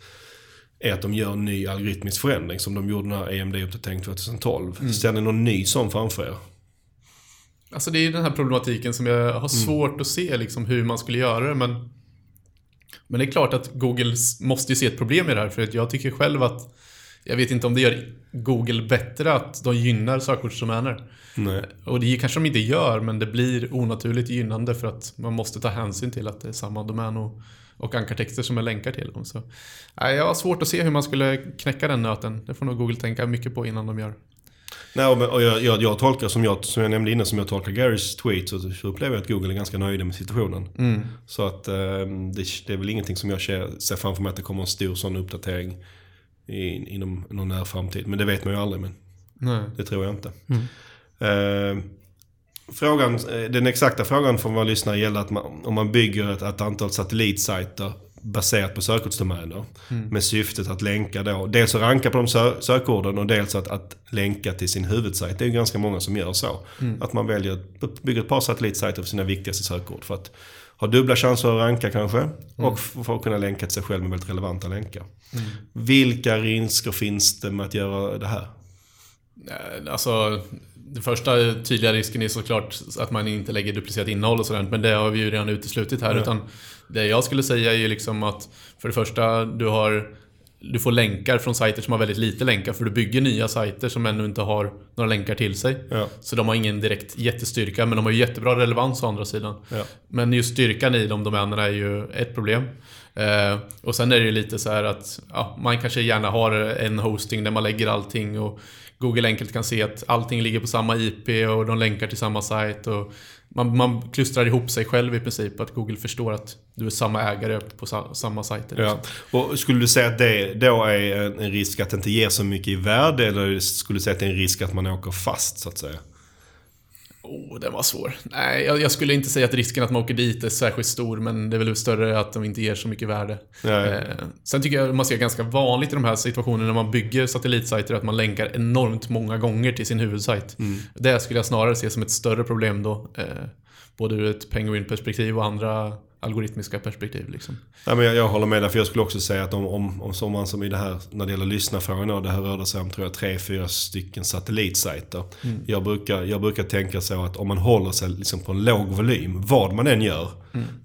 är att de gör en ny algoritmisk förändring som de gjorde när EMD-uppdatering 2012. Ser ni någon ny sån framför er? Alltså det är ju den här problematiken som jag har svårt att se liksom hur man skulle göra det. Men, men det är klart att Google måste ju se ett problem i det här. För att jag tycker själv att jag vet inte om det gör Google bättre att de gynnar sökordsdomäner. Nej. Och det kanske de inte gör, men det blir onaturligt gynnande för att man måste ta hänsyn till att det är samma domän och, och ankartexter som är länkar till dem. Så, nej, jag har svårt att se hur man skulle knäcka den nöten. Det får nog Google tänka mycket på innan de gör. Nej, och jag, jag, jag tolkar, som jag, som jag nämnde innan, som jag tolkar Garys tweet, så, så upplever jag att Google är ganska nöjda med situationen. Så att ehm, det, det är väl ingenting som jag ser, ser framför mig att det kommer en stor sån uppdatering i, inom någon nära framtid. Men det vet man ju aldrig, men Nej. det tror jag inte. Ehm, frågan, eh, den exakta frågan från våra lyssnare gäller att man, om man bygger ett, ett antal satellitsajter baserat på sökordsdomäner. Med syftet att länka då, dels att ranka på de sö sökorden och dels att, att länka till sin huvudsajt. Det är ju ganska många som gör så. Att man väljer att bygga ett par satellitsajter för sina viktigaste sökord. För att ha dubbla chanser att ranka kanske. Och f- för att kunna länka till sig själv med väldigt relevanta länkar. Vilka risker finns det med att göra det här? Eh, Alltså, den första tydliga risken är såklart att man inte lägger duplicerat innehåll och sådär, men det har vi ju redan uteslutit här. Ja. Utan det jag skulle säga är ju liksom att för det första, du har du får länkar från sajter som har väldigt lite länkar för du bygger nya sajter som ännu inte har några länkar till sig. Ja. Så de har ingen direkt jättestyrka, men de har ju jättebra relevans å andra sidan. Ja. Men just styrkan i de domänerna är ju ett problem. Eh, och sen är det ju lite så här att ja, man kanske gärna har en hosting där man lägger allting och Google enkelt kan se att allting ligger på samma IP och de länkar till samma sajt. Och man, man klustrar ihop sig själv i princip, att Google förstår att du är samma ägare på sa, samma sajter. Ja. Och skulle du säga att det då är en en risk att det inte ger så mycket i värde eller skulle du säga att det är en risk att man åker fast så att säga? Oh, den var svår. Nej, jag, jag skulle inte säga att risken att man åker dit är särskilt stor, men det är väl större att de inte ger så mycket värde. Eh, sen tycker jag man ser ganska vanligt i de här situationerna när man bygger satellitsajter att man länkar enormt många gånger till sin huvudsajt. Mm. Det skulle jag snarare se som ett större problem då. Eh, både ur ett penguin-perspektiv och andra algoritmiska perspektiv. Liksom. Ja, men jag, jag håller med där, för jag skulle också säga att om, om, om som man som i det här, när det gäller lyssnarfrågan, då, det här rörde sig om tror jag tre, fyra stycken satellitsajter. Jag, brukar, jag brukar tänka så att om man håller sig liksom på en låg volym, vad man än gör,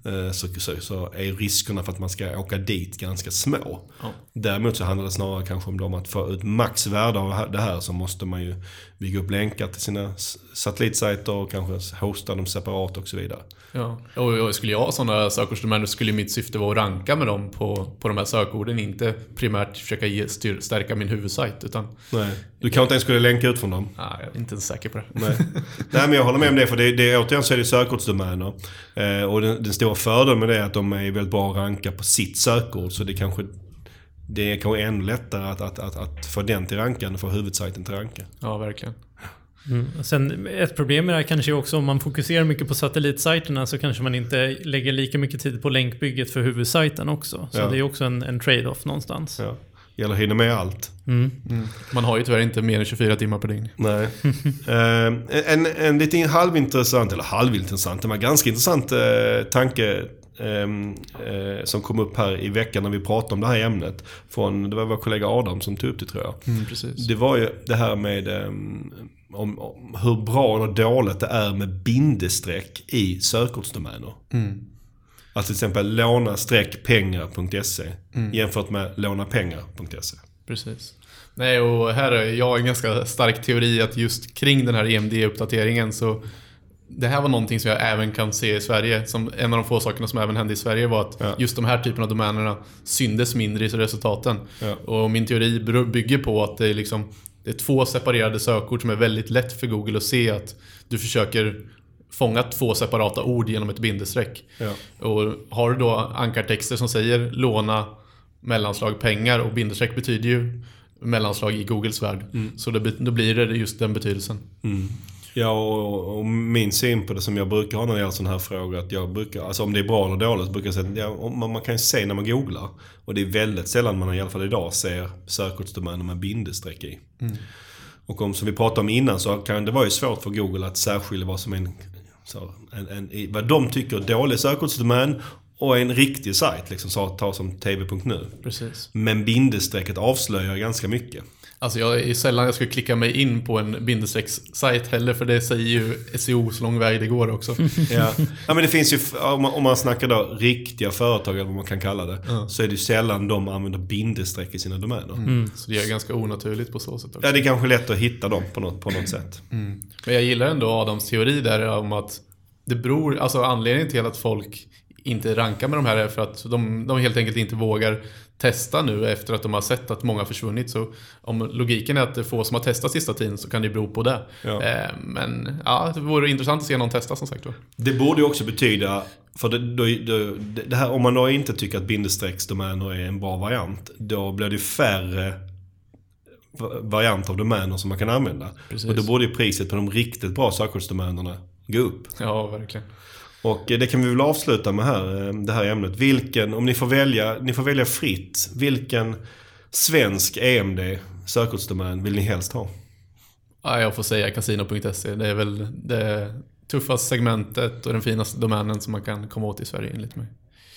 eh, så, så, så är riskerna för att man ska åka dit ganska små. Ja. Däremot så handlar det snarare kanske om att få ut maxvärde av det här så måste man ju bygga upp länkar till sina satellitsajter och kanske hosta dem separat och så vidare. Ja. Och, och skulle jag ha sådana sökordsdomäner skulle mitt syfte vara att ranka med dem på, på de här sökorden, inte primärt försöka ge, styr, stärka min huvudsajt. Utan, Nej. Du kanske inte ens skulle länka ut från dem? nej, jag är inte ens säker på det. Nej. Nej, men jag håller med om det. För det, det, återigen så är det sökordsdomäner. Eh, och den, den stora fördelen med det är att de är väldigt bra att ranka på sitt sökord. Så det kanske det är kanske ännu lättare att, att, att, att få den till ranka än att få huvudsajten till ranka. Ja, verkligen. Mm. Sen ett problem med det här kanske är också om man fokuserar mycket på satellitsajterna så kanske man inte lägger lika mycket tid på länkbygget för huvudsajten också. Så Ja. det är också en, en trade-off någonstans. Ja. Gäller att hinna med allt. Mm. Man har ju tyvärr inte mer än 24 timmar per dygn. Nej. [laughs] eh, en, en lite halvintressant, eller halvintressant, det var ganska intressant eh, tanke ehm, eh, som kom upp här i veckan när vi pratade om det här ämnet. Från, det var vår kollega Adam som tog upp det tror jag. Mm, precis. Det var ju det här med ehm, om, om hur bra och dåligt det är med bindestreck i sökordsdomäner. Mm. Alltså till exempel låna-pengar.se jämfört med lånapengar.se. Precis. Nej, och här har jag en ganska stark teori att just kring den här EMD-uppdateringen så det här var någonting som jag även kan se i Sverige. Som en av de få sakerna som även hände i Sverige var att Ja. just de här typen av domänerna syndes mindre i resultaten. Ja. Och min teori bygger på att det är, liksom, det är två separerade sökord som är väldigt lätt för Google att se att du försöker fånga två separata ord genom ett bindestreck. Ja. Och har du då ankartexter som säger låna mellanslag pengar och bindestreck betyder ju mellanslag i Googles värld. Så det, då blir det just den betydelsen. Ja, och, och min syn på det som jag brukar ha när det gäller sådana här frågor, att jag brukar, alltså om det är bra eller dåligt, brukar jag säga att ja, man, man kan ju se när man googlar. Och det är väldigt sällan man, i alla fall idag, ser sökordsdomäner med bindestreck i. Och om, som vi pratade om innan, så kan det vara ju svårt för Google att särskilja vad som är en, så, en, en, vad de tycker är dålig sökordsdomän och en riktig sajt, liksom, så, ta som tv.nu. Precis. Men bindestrecket avslöjar ganska mycket. Alltså jag är sällan jag skulle klicka mig in på en bindestreckssajt heller för det säger ju SEO så lång väg det går också. [laughs] Ja. ja, men det finns ju, om man, om man snackar då riktiga företag eller vad man kan kalla det, så är det ju sällan de använder bindestreck i sina domäner. Så det är ganska onaturligt på så sätt också. Ja, det är kanske lätt att hitta dem på något, på något sätt. Men jag gillar ändå Adams teori där om att det beror, alltså anledningen till att folk inte rankar med de här är för att de, de helt enkelt inte vågar testa nu efter att de har sett att många har försvunnit. Så om logiken är att det är få som har testat sista tiden så kan det bero på det. Ja. Eh, men ja, det vore intressant att se någon testa som sagt. Det borde ju också betyda, för det, då, det här, om man då inte tycker att bindestrecksdomäner är en bra variant, då blir det ju färre va- varianter av domäner som man kan använda. Precis. Och då borde ju priset på de riktigt bra sökordsdomänerna gå upp. Ja, verkligen. Och det kan vi väl avsluta med här, eh, det här ämnet. Vilken, om ni får välja, ni får välja fritt, vilken svensk EMD sökordsdomän vill ni helst ha? Ja, jag får säga casino.se. Det är väl det tuffaste segmentet och den finaste domänen som man kan komma åt i Sverige enligt mig.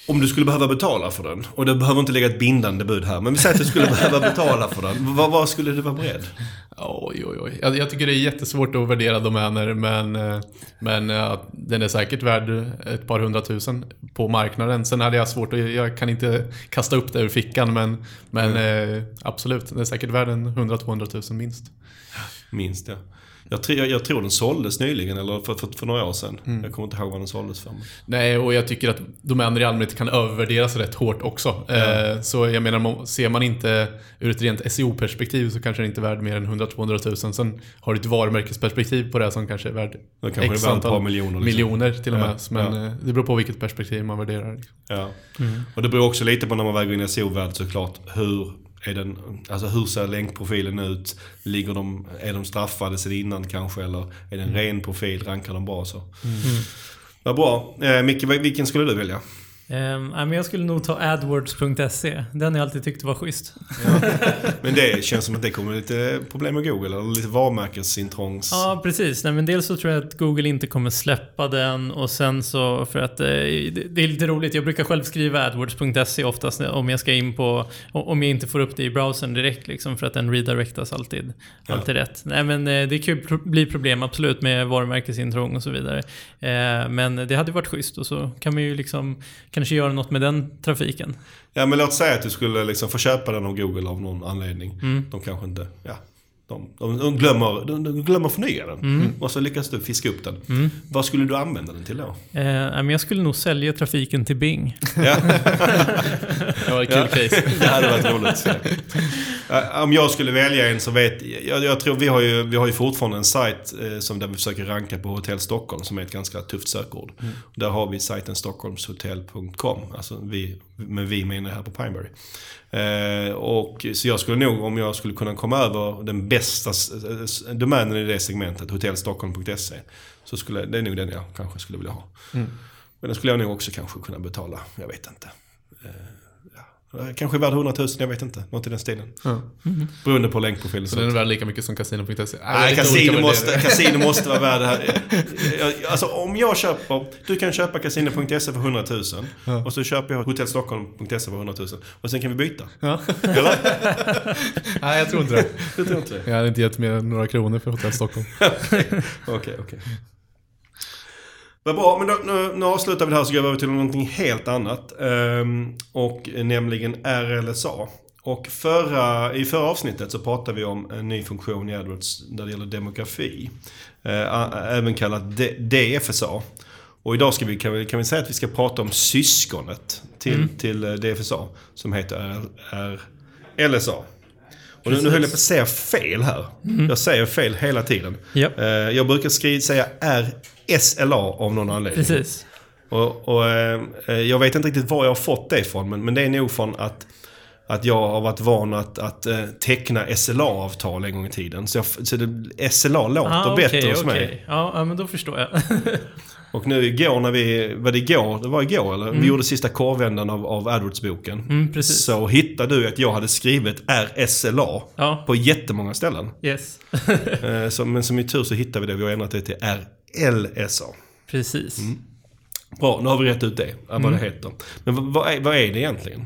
Om du skulle behöva betala för den, och det behöver inte lägga ett bindande bud här, men vi säger att du skulle behöva betala för den. Vad, vad skulle du vara beredd? Oj, oj, oj. Jag, jag tycker det är jättesvårt att värdera domäner, men, eh, men eh, den är säkert värd ett par hundratusen på marknaden. Sen hade jag svårt att, jag kan inte kasta upp det ur fickan, men, men eh, absolut, den är säkert värd en 100-200 tusen minst. Minst ja. Jag, tror- jag, jag tror den såldes nyligen, eller för, för, för några år sedan. Jag kommer inte ihåg vad den såldes för. men- Nej, och jag tycker att domäner i allmänhet kan övervärderas rätt hårt också. Eh, så jag menar, ser man inte ur ett rent SEO-perspektiv så kanske den inte är värd mer än 100-200 tusen. Sen har du ett varumärkesperspektiv på det som kanske är värd kanske det X antal par miljoner. Liksom. miljoner till och Ja, med. Men ja. eh, det beror på vilket perspektiv man värderar. Ja. Och det beror också lite på när man väger in i SEO-värld såklart. Hur, är den, alltså hur ser länkprofilen ut? Ligger de, är de straffade sedan innan kanske? Eller är det en ren profil? Rankar de bra så? Vad bra. Eh, Micke, vilken skulle du välja? Men jag skulle nog ta adwords.se. Den har jag alltid tyckt var schysst. Men det känns som att det kommer lite problem med Google. Eller lite varumärkesintrångs... Ja, precis. Nej, men dels så tror jag att Google inte kommer släppa den och sen så för att eh, det, det är lite roligt. Jag brukar själv skriva adwords.se oftast om jag ska in på, om jag inte får upp det i browsern direkt liksom för att den redirectas alltid, alltid rätt. Nej men eh, det kan ju bli problem absolut med varumärkesintrång och så vidare. Eh, men det hade varit schysst och så kan man ju liksom kanske göra något med den trafiken. Ja men låt säga att du skulle liksom få köpa den av Google av någon anledning. Mm. De kanske inte... Ja, de, de, de, glömmer, de, de glömmer förnya den. Mm. Och så lyckas du fiska upp den. Vad skulle du använda den till då? Eh, jag skulle nog sälja trafiken till Bing. [laughs] Ja. Det var ett kul case. [laughs] Det hade varit roligt. Eh, Om jag skulle välja en så vet jag, jag tror vi har ju, vi har ju fortfarande en sajt eh, som där vi försöker ranka på Hotell Stockholm som är ett ganska tufft sökord. Där har vi sajten stockholmshotell.com. Alltså vi, men vi menar här på Pineberry. Eh, och, så jag skulle nog, om jag skulle kunna komma över den bästa domänen i det segmentet, hotellstockholm.se. Så skulle, det är nog den jag kanske skulle vilja ha. Men den skulle jag nog också kanske kunna betala, jag vet inte. Eh. Kanske värd 100 000, jag vet inte. Något i den stilen. Ja. Beroende på länkprofilen. Så den är värd lika mycket som casino.se? Nej, olika måste, kasino måste vara värd det här. Jag- [laughs] Alltså om jag köper, du kan köpa casino.se för 100 000 och så köper jag hotellstockholm.se för 100 000 och sen kan vi byta. Ja. Eller? [laughs] Nej, jag tror inte det. Du tror inte det? Jag hade inte gett mer än några kronor för Hotell Stockholm. [laughs] Okej, okej. Vad bra, men då, nu, nu avslutar vi det här så går vi över till någonting helt annat. Ehm, och nämligen RLSA. Och förra, i förra avsnittet så pratade vi om en ny funktion i AdWords när det gäller demografi. Eh, även kallat DFSA. Och idag ska vi, kan, vi, kan vi säga att vi ska prata om syskonet till, till eh, DFSA. Som heter R, RLSA. Och nu, nu höll jag på att säga fel här. Jag säger fel hela tiden. Ja. Eh, jag brukar skriva, säga RSLA av någon anledning. Precis. Och, och, eh, jag vet inte riktigt var jag har fått det ifrån, men, men det är nog från att, att jag har varit van att, att eh, teckna SLA-avtal en gång i tiden. Så, jag, så det, SLA låter Ah, bättre okej, hos mig. okej. Ja, ja, men då förstår jag. [laughs] Och nu igår när vi, var det igår? Det var igår eller? Vi gjorde sista korvändan av, av AdWords-boken. Mm, precis. Så hittade du att jag hade skrivit RSLA Ja, på jättemånga ställen. yes. [laughs] Eh, så, men som i tur så hittade vi det. Vi har ändrat det till RLSA. Precis. Mm. Bra, nu har vi rätt ut det, vad Mm. det heter. Men vad, är, vad är det egentligen?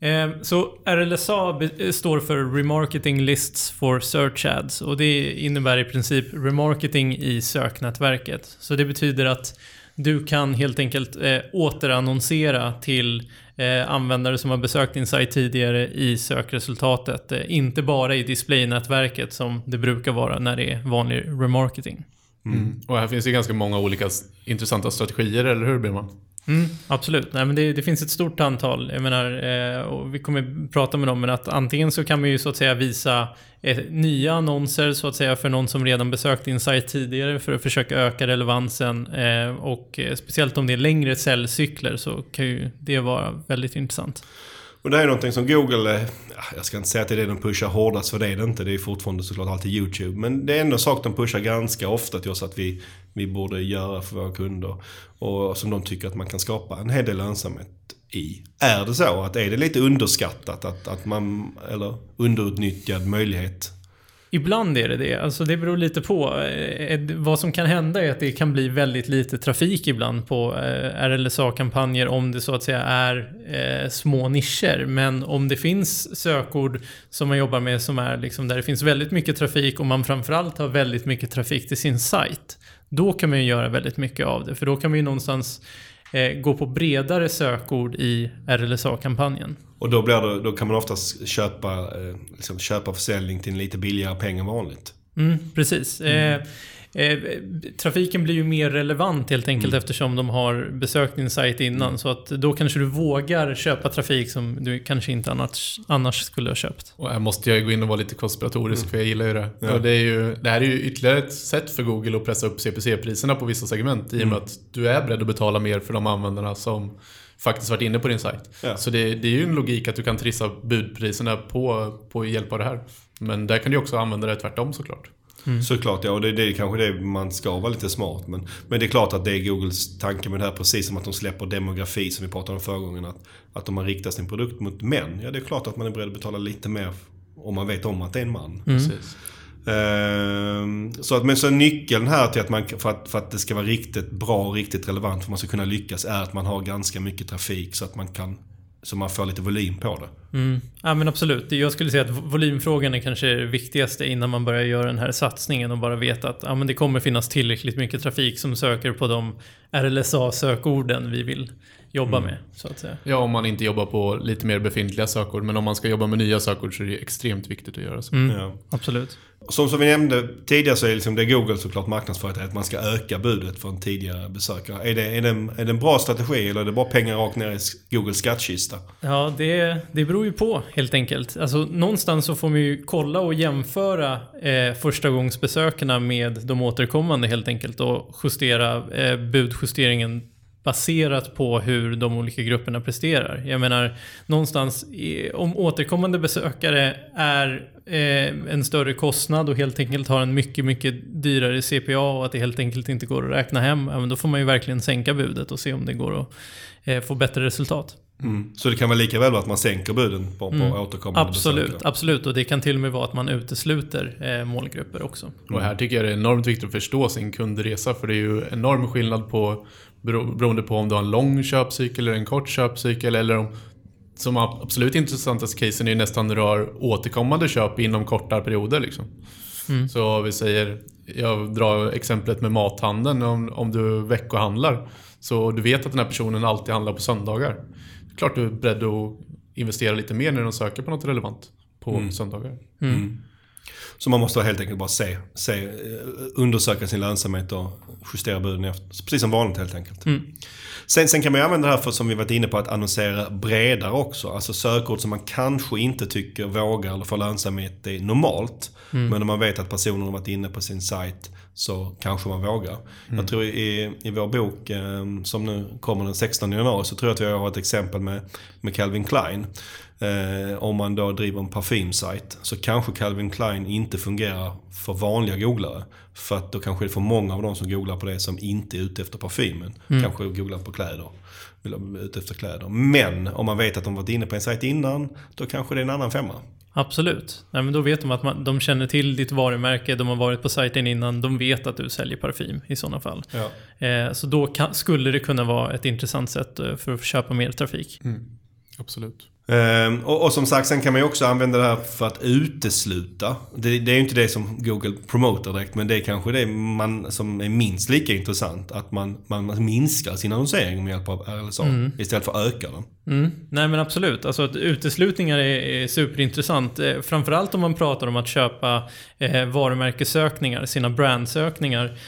Eh, Så RLSA be- står för Remarketing Lists for Search Ads och det innebär i princip remarketing i söknätverket. Så det betyder att du kan helt enkelt eh, återannonsera till eh, användare som har besökt din sajt tidigare i sökresultatet. Eh, inte bara i displaynätverket som det brukar vara när det är vanlig remarketing. Och här finns ju ganska många olika intressanta strategier, eller hur Birman? Mm, absolut. Nej, men det, det finns ett stort antal. Jag menar, eh, och vi kommer prata med dem, men att antingen så kan man ju så att säga visa eh, nya annonser så att säga för någon som redan besökt din sajt tidigare för att försöka öka relevansen. Eh, och eh, speciellt om det är längre säljcykler så kan ju det vara väldigt intressant. Och det är någonting som Google, eh, jag ska inte säga att det är det de pushar hårdast för det är det inte. Det är fortfarande såklart alltid YouTube. Men det är ändå en sak de pushar ganska ofta till oss att vi, vi borde göra för våra kunder. Och som de tycker att man kan skapa en hel del lönsamhet i. Är det så att är det lite underskattat att, att man, eller underutnyttjad möjlighet? Ibland är det det. Alltså det beror lite på. Eh, eh, vad som kan hända är att det kan bli väldigt lite trafik ibland på eh, RLSA-kampanjer om det så att säga är små nischer. Men om det finns sökord som man jobbar med som är liksom där det finns väldigt mycket trafik och man framförallt har väldigt mycket trafik till sin sajt. Då kan man ju göra väldigt mycket av det. För då kan man ju någonstans Eh, gå på bredare sökord i RLSA-kampanjen. Och då, blir det, då kan man oftast köpa, eh, liksom köpa försäljning till en lite billigare peng än vanligt. Mm, precis. Eh, eh, trafiken blir ju mer relevant helt enkelt eftersom de har besökt din sajt innan. Så att då kanske du vågar köpa trafik som du kanske inte annars, annars skulle ha köpt. Och här måste jag gå in och vara lite konspiratorisk, för jag gillar ju det. Ja. Och det, är ju, det här är ju ytterligare ett sätt för Google att pressa upp CPC-priserna på vissa segment, i och med att du är beredd att betala mer för de användarna som faktiskt varit inne på din sajt. Ja. Så det, det är ju en logik att du kan trissa budpriserna på, på hjälp av det här. Men där kan du också använda det tvärtom såklart. Såklart ja, och det, det är kanske det man ska vara lite smart. Men, men det är klart att det är Googles tanke med det här, precis som att de släpper demografi som vi pratade om förra gången. Att, att om man riktar sin produkt mot män, ja det är klart att man är beredd att betala lite mer om man vet om att det är en man. Precis. Ehm, så att, men så nyckeln här till att man, för att, för att det ska vara riktigt bra och riktigt relevant för att man ska kunna lyckas är att man har ganska mycket trafik så att man kan så man får lite volym på det. Mm. Ja men absolut. Jag skulle säga att volymfrågan är kanske det viktigaste innan man börjar göra den här satsningen och bara veta att ja, men det kommer finnas tillräckligt mycket trafik som söker på de RLSA-sökorden vi vill jobba med. Så att säga. Ja, om man inte jobbar på lite mer befintliga sökord. Men om man ska jobba med nya sökord så är det extremt viktigt att göra så. Mm. Ja. Absolut. Som, som vi nämnde tidigare så är liksom det Google såklart marknadsför att man ska öka budet för en tidigare besökare. Är det, är, det en, är det en bra strategi eller är det bara pengar rakt ner i Googles skattkista? Ja, det, det beror ju på helt enkelt. Alltså, någonstans så får man ju kolla och jämföra eh, förstagångsbesökarna med de återkommande helt enkelt och justera eh, budjusteringen baserat på hur de olika grupperna presterar. Jag menar, någonstans om återkommande besökare är eh, en större kostnad och helt enkelt har en mycket, mycket dyrare CPA och att det helt enkelt inte går att räkna hem, men då får man ju verkligen sänka budet och se om det går att eh, få bättre resultat. Mm. Så det kan vara lika väl att man sänker buden på, på Mm. återkommande Absolut, besökare? absolut. Och det kan till och med vara att man utesluter eh, målgrupper också. Och här tycker jag det är enormt viktigt att förstå sin kundresa för det är ju enorm skillnad på bero- beroende på om du har en lång köpcykel eller en kort köpcykel eller om som absolut intressantaste casen är nästan har återkommande köp inom korta perioder liksom. Mm. Så vi säger, jag drar exemplet med mathandeln. Om, om du veckohandlar så du vet att den här personen alltid handlar på söndagar. Det är klart du är beredd att investera lite mer när de söker på något relevant på mm. söndagar. Mm. mm. Så man måste helt enkelt bara se, se eh, undersöka sin lönsamhet och justera buden efter. Precis som vanligt helt enkelt. Mm. Sen, sen, kan man ju använda det här för, som vi varit inne på, att annonsera bredare också. Alltså sökord som man kanske inte tycker vågar eller får lönsamhet i normalt. Mm. Men om man vet att personen har varit inne på sin sajt så kanske man vågar. Mm. Jag tror i, i vår bok eh, som nu kommer den 16 januari så tror jag att vi har ett exempel med, med Calvin Klein. Eh, om man då driver en parfymsajt så kanske Calvin Klein inte fungerar för vanliga googlare. För att då kanske det är för många av de som googlar på det som inte är ute efter parfymen. Mm. Kanske googlar på kläder. Vill ute efter kläder. Men om man vet att de varit inne på en sajt innan, då kanske det är en annan femma. Absolut. Nej, men då vet de att man, de känner till ditt varumärke, de har varit på sajten innan, de vet att du säljer parfym i sådana fall. Ja. Eh, så då kan, skulle det kunna vara ett intressant sätt eh, för att köpa mer trafik. Mm. Absolut. Ehm, och, och, som sagt, sen kan man ju också använda det här för att utesluta. Det, det är ju inte det som Google promotar direkt, men det är kanske det man, som är minst lika intressant. Att man, man minskar sin annonsering med hjälp av RLSA mm. istället för att öka den. Mm. Nej men absolut, alltså att uteslutningar är, är superintressant. Eh, framförallt om man pratar om att köpa eh, varumärkessökningar, sina brandsökningar.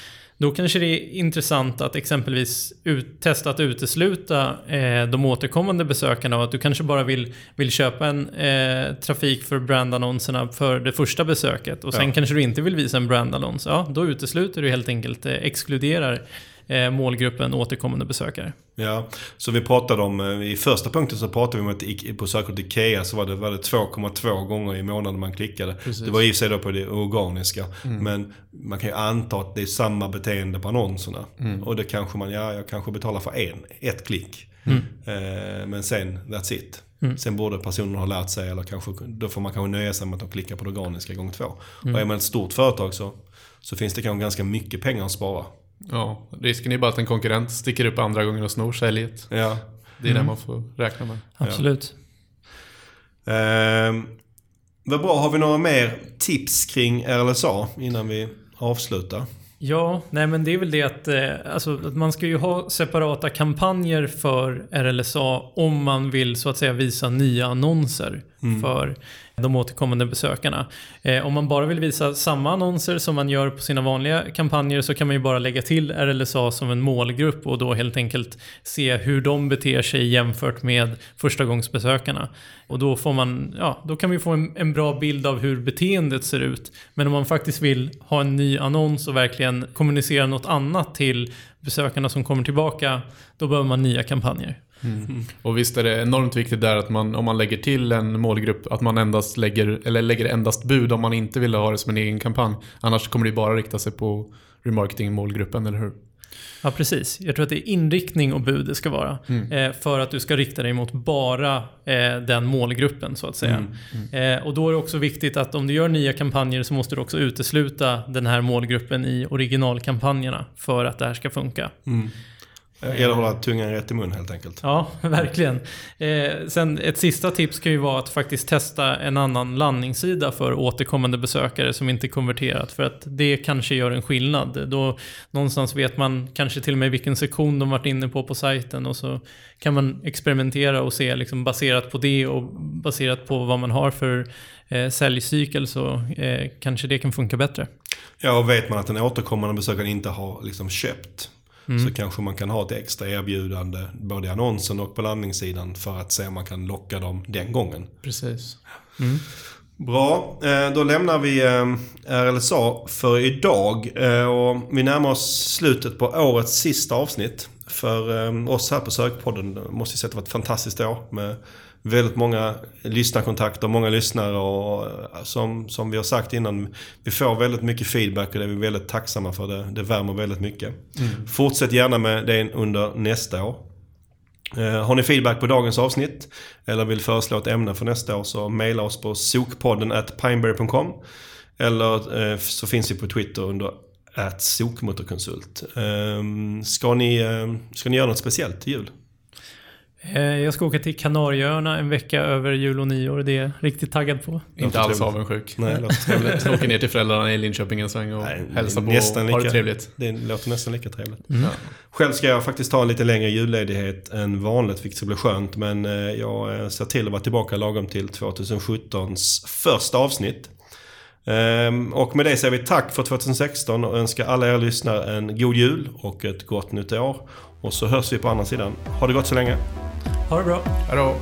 Då kanske det är intressant att exempelvis ut, testa att utesluta eh, de återkommande besökarna och att du kanske bara vill, vill köpa en eh, trafik för brandannonserna för det första besöket och sen ja. kanske du inte vill visa en brandannons. Ja, då utesluter du helt enkelt, eh, exkluderar målgruppen återkommande besökare. Ja, så vi pratade om, eh, i första punkten så pratade vi om att på sökordet IKEA så var det, var det 2,2 gånger i månaden man klickade. Precis. Det var i och för sig då på det organiska. Mm. Men man kan ju anta att det är samma beteende på annonserna. Mm. Och det kanske man, ja jag kanske betalar för en, ett klick. Mm. Eh, men sen, that's it. Mm. Sen borde personen ha lärt sig, eller kanske, då får man kanske nöja sig med att de klickar på det organiska gång två. Mm. Och är man ett stort företag så, så finns det kanske ganska mycket pengar att spara. Ja, risken är bara att en konkurrent sticker upp andra gången och snor säljet. Ja. Det är mm. det man får räkna med. Absolut. Ja. Eh, vad bra, har vi några mer tips kring RLSA innan vi avslutar? Ja, nej men det är väl det att, eh, alltså, att man ska ju ha separata kampanjer för RLSA om man vill så att säga visa nya annonser mm. för de återkommande besökarna. Eh, om man bara vill visa samma annonser som man gör på sina vanliga kampanjer så kan man ju bara lägga till RLSA som en målgrupp och då helt enkelt se hur de beter sig jämfört med förstagångsbesökarna. Och då, får man, ja, då kan vi få en, en bra bild av hur beteendet ser ut. Men om man faktiskt vill ha en ny annons och verkligen kommunicera något annat till besökarna som kommer tillbaka, då behöver man nya kampanjer. Mm. Och visst är det enormt viktigt där att man, om man lägger till en målgrupp, att man endast lägger, eller lägger endast bud om man inte vill ha det som en egen kampanj. Annars kommer det bara rikta sig på remarketing-målgruppen, eller hur? Ja, precis. Jag tror att det är inriktning och bud det ska vara. Mm. Eh, för att du ska rikta dig mot bara eh, den målgruppen, så att säga. Mm. Mm. Eh, och då är det också viktigt att om du gör nya kampanjer så måste du också utesluta den här målgruppen i originalkampanjerna för att det här ska funka. Mm. Det gäller att hålla tungan rätt i mun helt enkelt. Ja, [laughs] verkligen. Eh, sen ett sista tips kan ju vara att faktiskt testa en annan landningssida för återkommande besökare som inte konverterat. För att det kanske gör en skillnad. Då någonstans vet man kanske till och med vilken sektion de varit inne på på sajten och så kan man experimentera och se liksom baserat på det och baserat på vad man har för eh, säljcykel så eh, kanske det kan funka bättre. Ja, och vet man att den återkommande besökaren inte har liksom köpt Mm. Så kanske man kan ha ett extra erbjudande både i annonsen och på landningssidan för att se om man kan locka dem den gången. Precis. Mm. Bra, eh, då lämnar vi eh, RLSA för idag. Eh, och vi närmar oss slutet på årets sista avsnitt. För oss här på Sökpodden måste jag säga att det var ett fantastiskt år med väldigt många lyssnarkontakter, många lyssnare och som, som vi har sagt innan, vi får väldigt mycket feedback och det är vi väldigt tacksamma för. Det, det värmer väldigt mycket. Mm. Fortsätt gärna med det under nästa år. Eh, har ni feedback på dagens avsnitt eller vill föreslå ett ämne för nästa år så mejla oss på sokpodden at pineberry.com eller eh, så finns vi på Twitter under at sokmotorkonsult. Ehm, ska, ni, eh, ska ni göra något speciellt till jul? Eh, Jag ska åka till Kanarieöarna en vecka över jul och nyår. Det är jag riktigt taggad på. Inte alls avundsjuk. Nej, det låter [laughs] trevligt. Åker ner till föräldrarna i Linköping en sväng och Nej, hälsar på nästan och har det lika- trevligt. Det låter nästan lika trevligt. Ja. Själv ska jag faktiskt ta en lite längre julledighet än vanligt, vilket ska bli skönt. Men eh, jag eh, ser till att vara tillbaka lagom till 2017s första avsnitt. Ehm, Och med det säger vi tack för 2016 och önskar alla er lyssnare en god jul och ett gott nytt år. Och så hörs vi på andra sidan. Ha det gott så länge. Ha det bra. Hej då.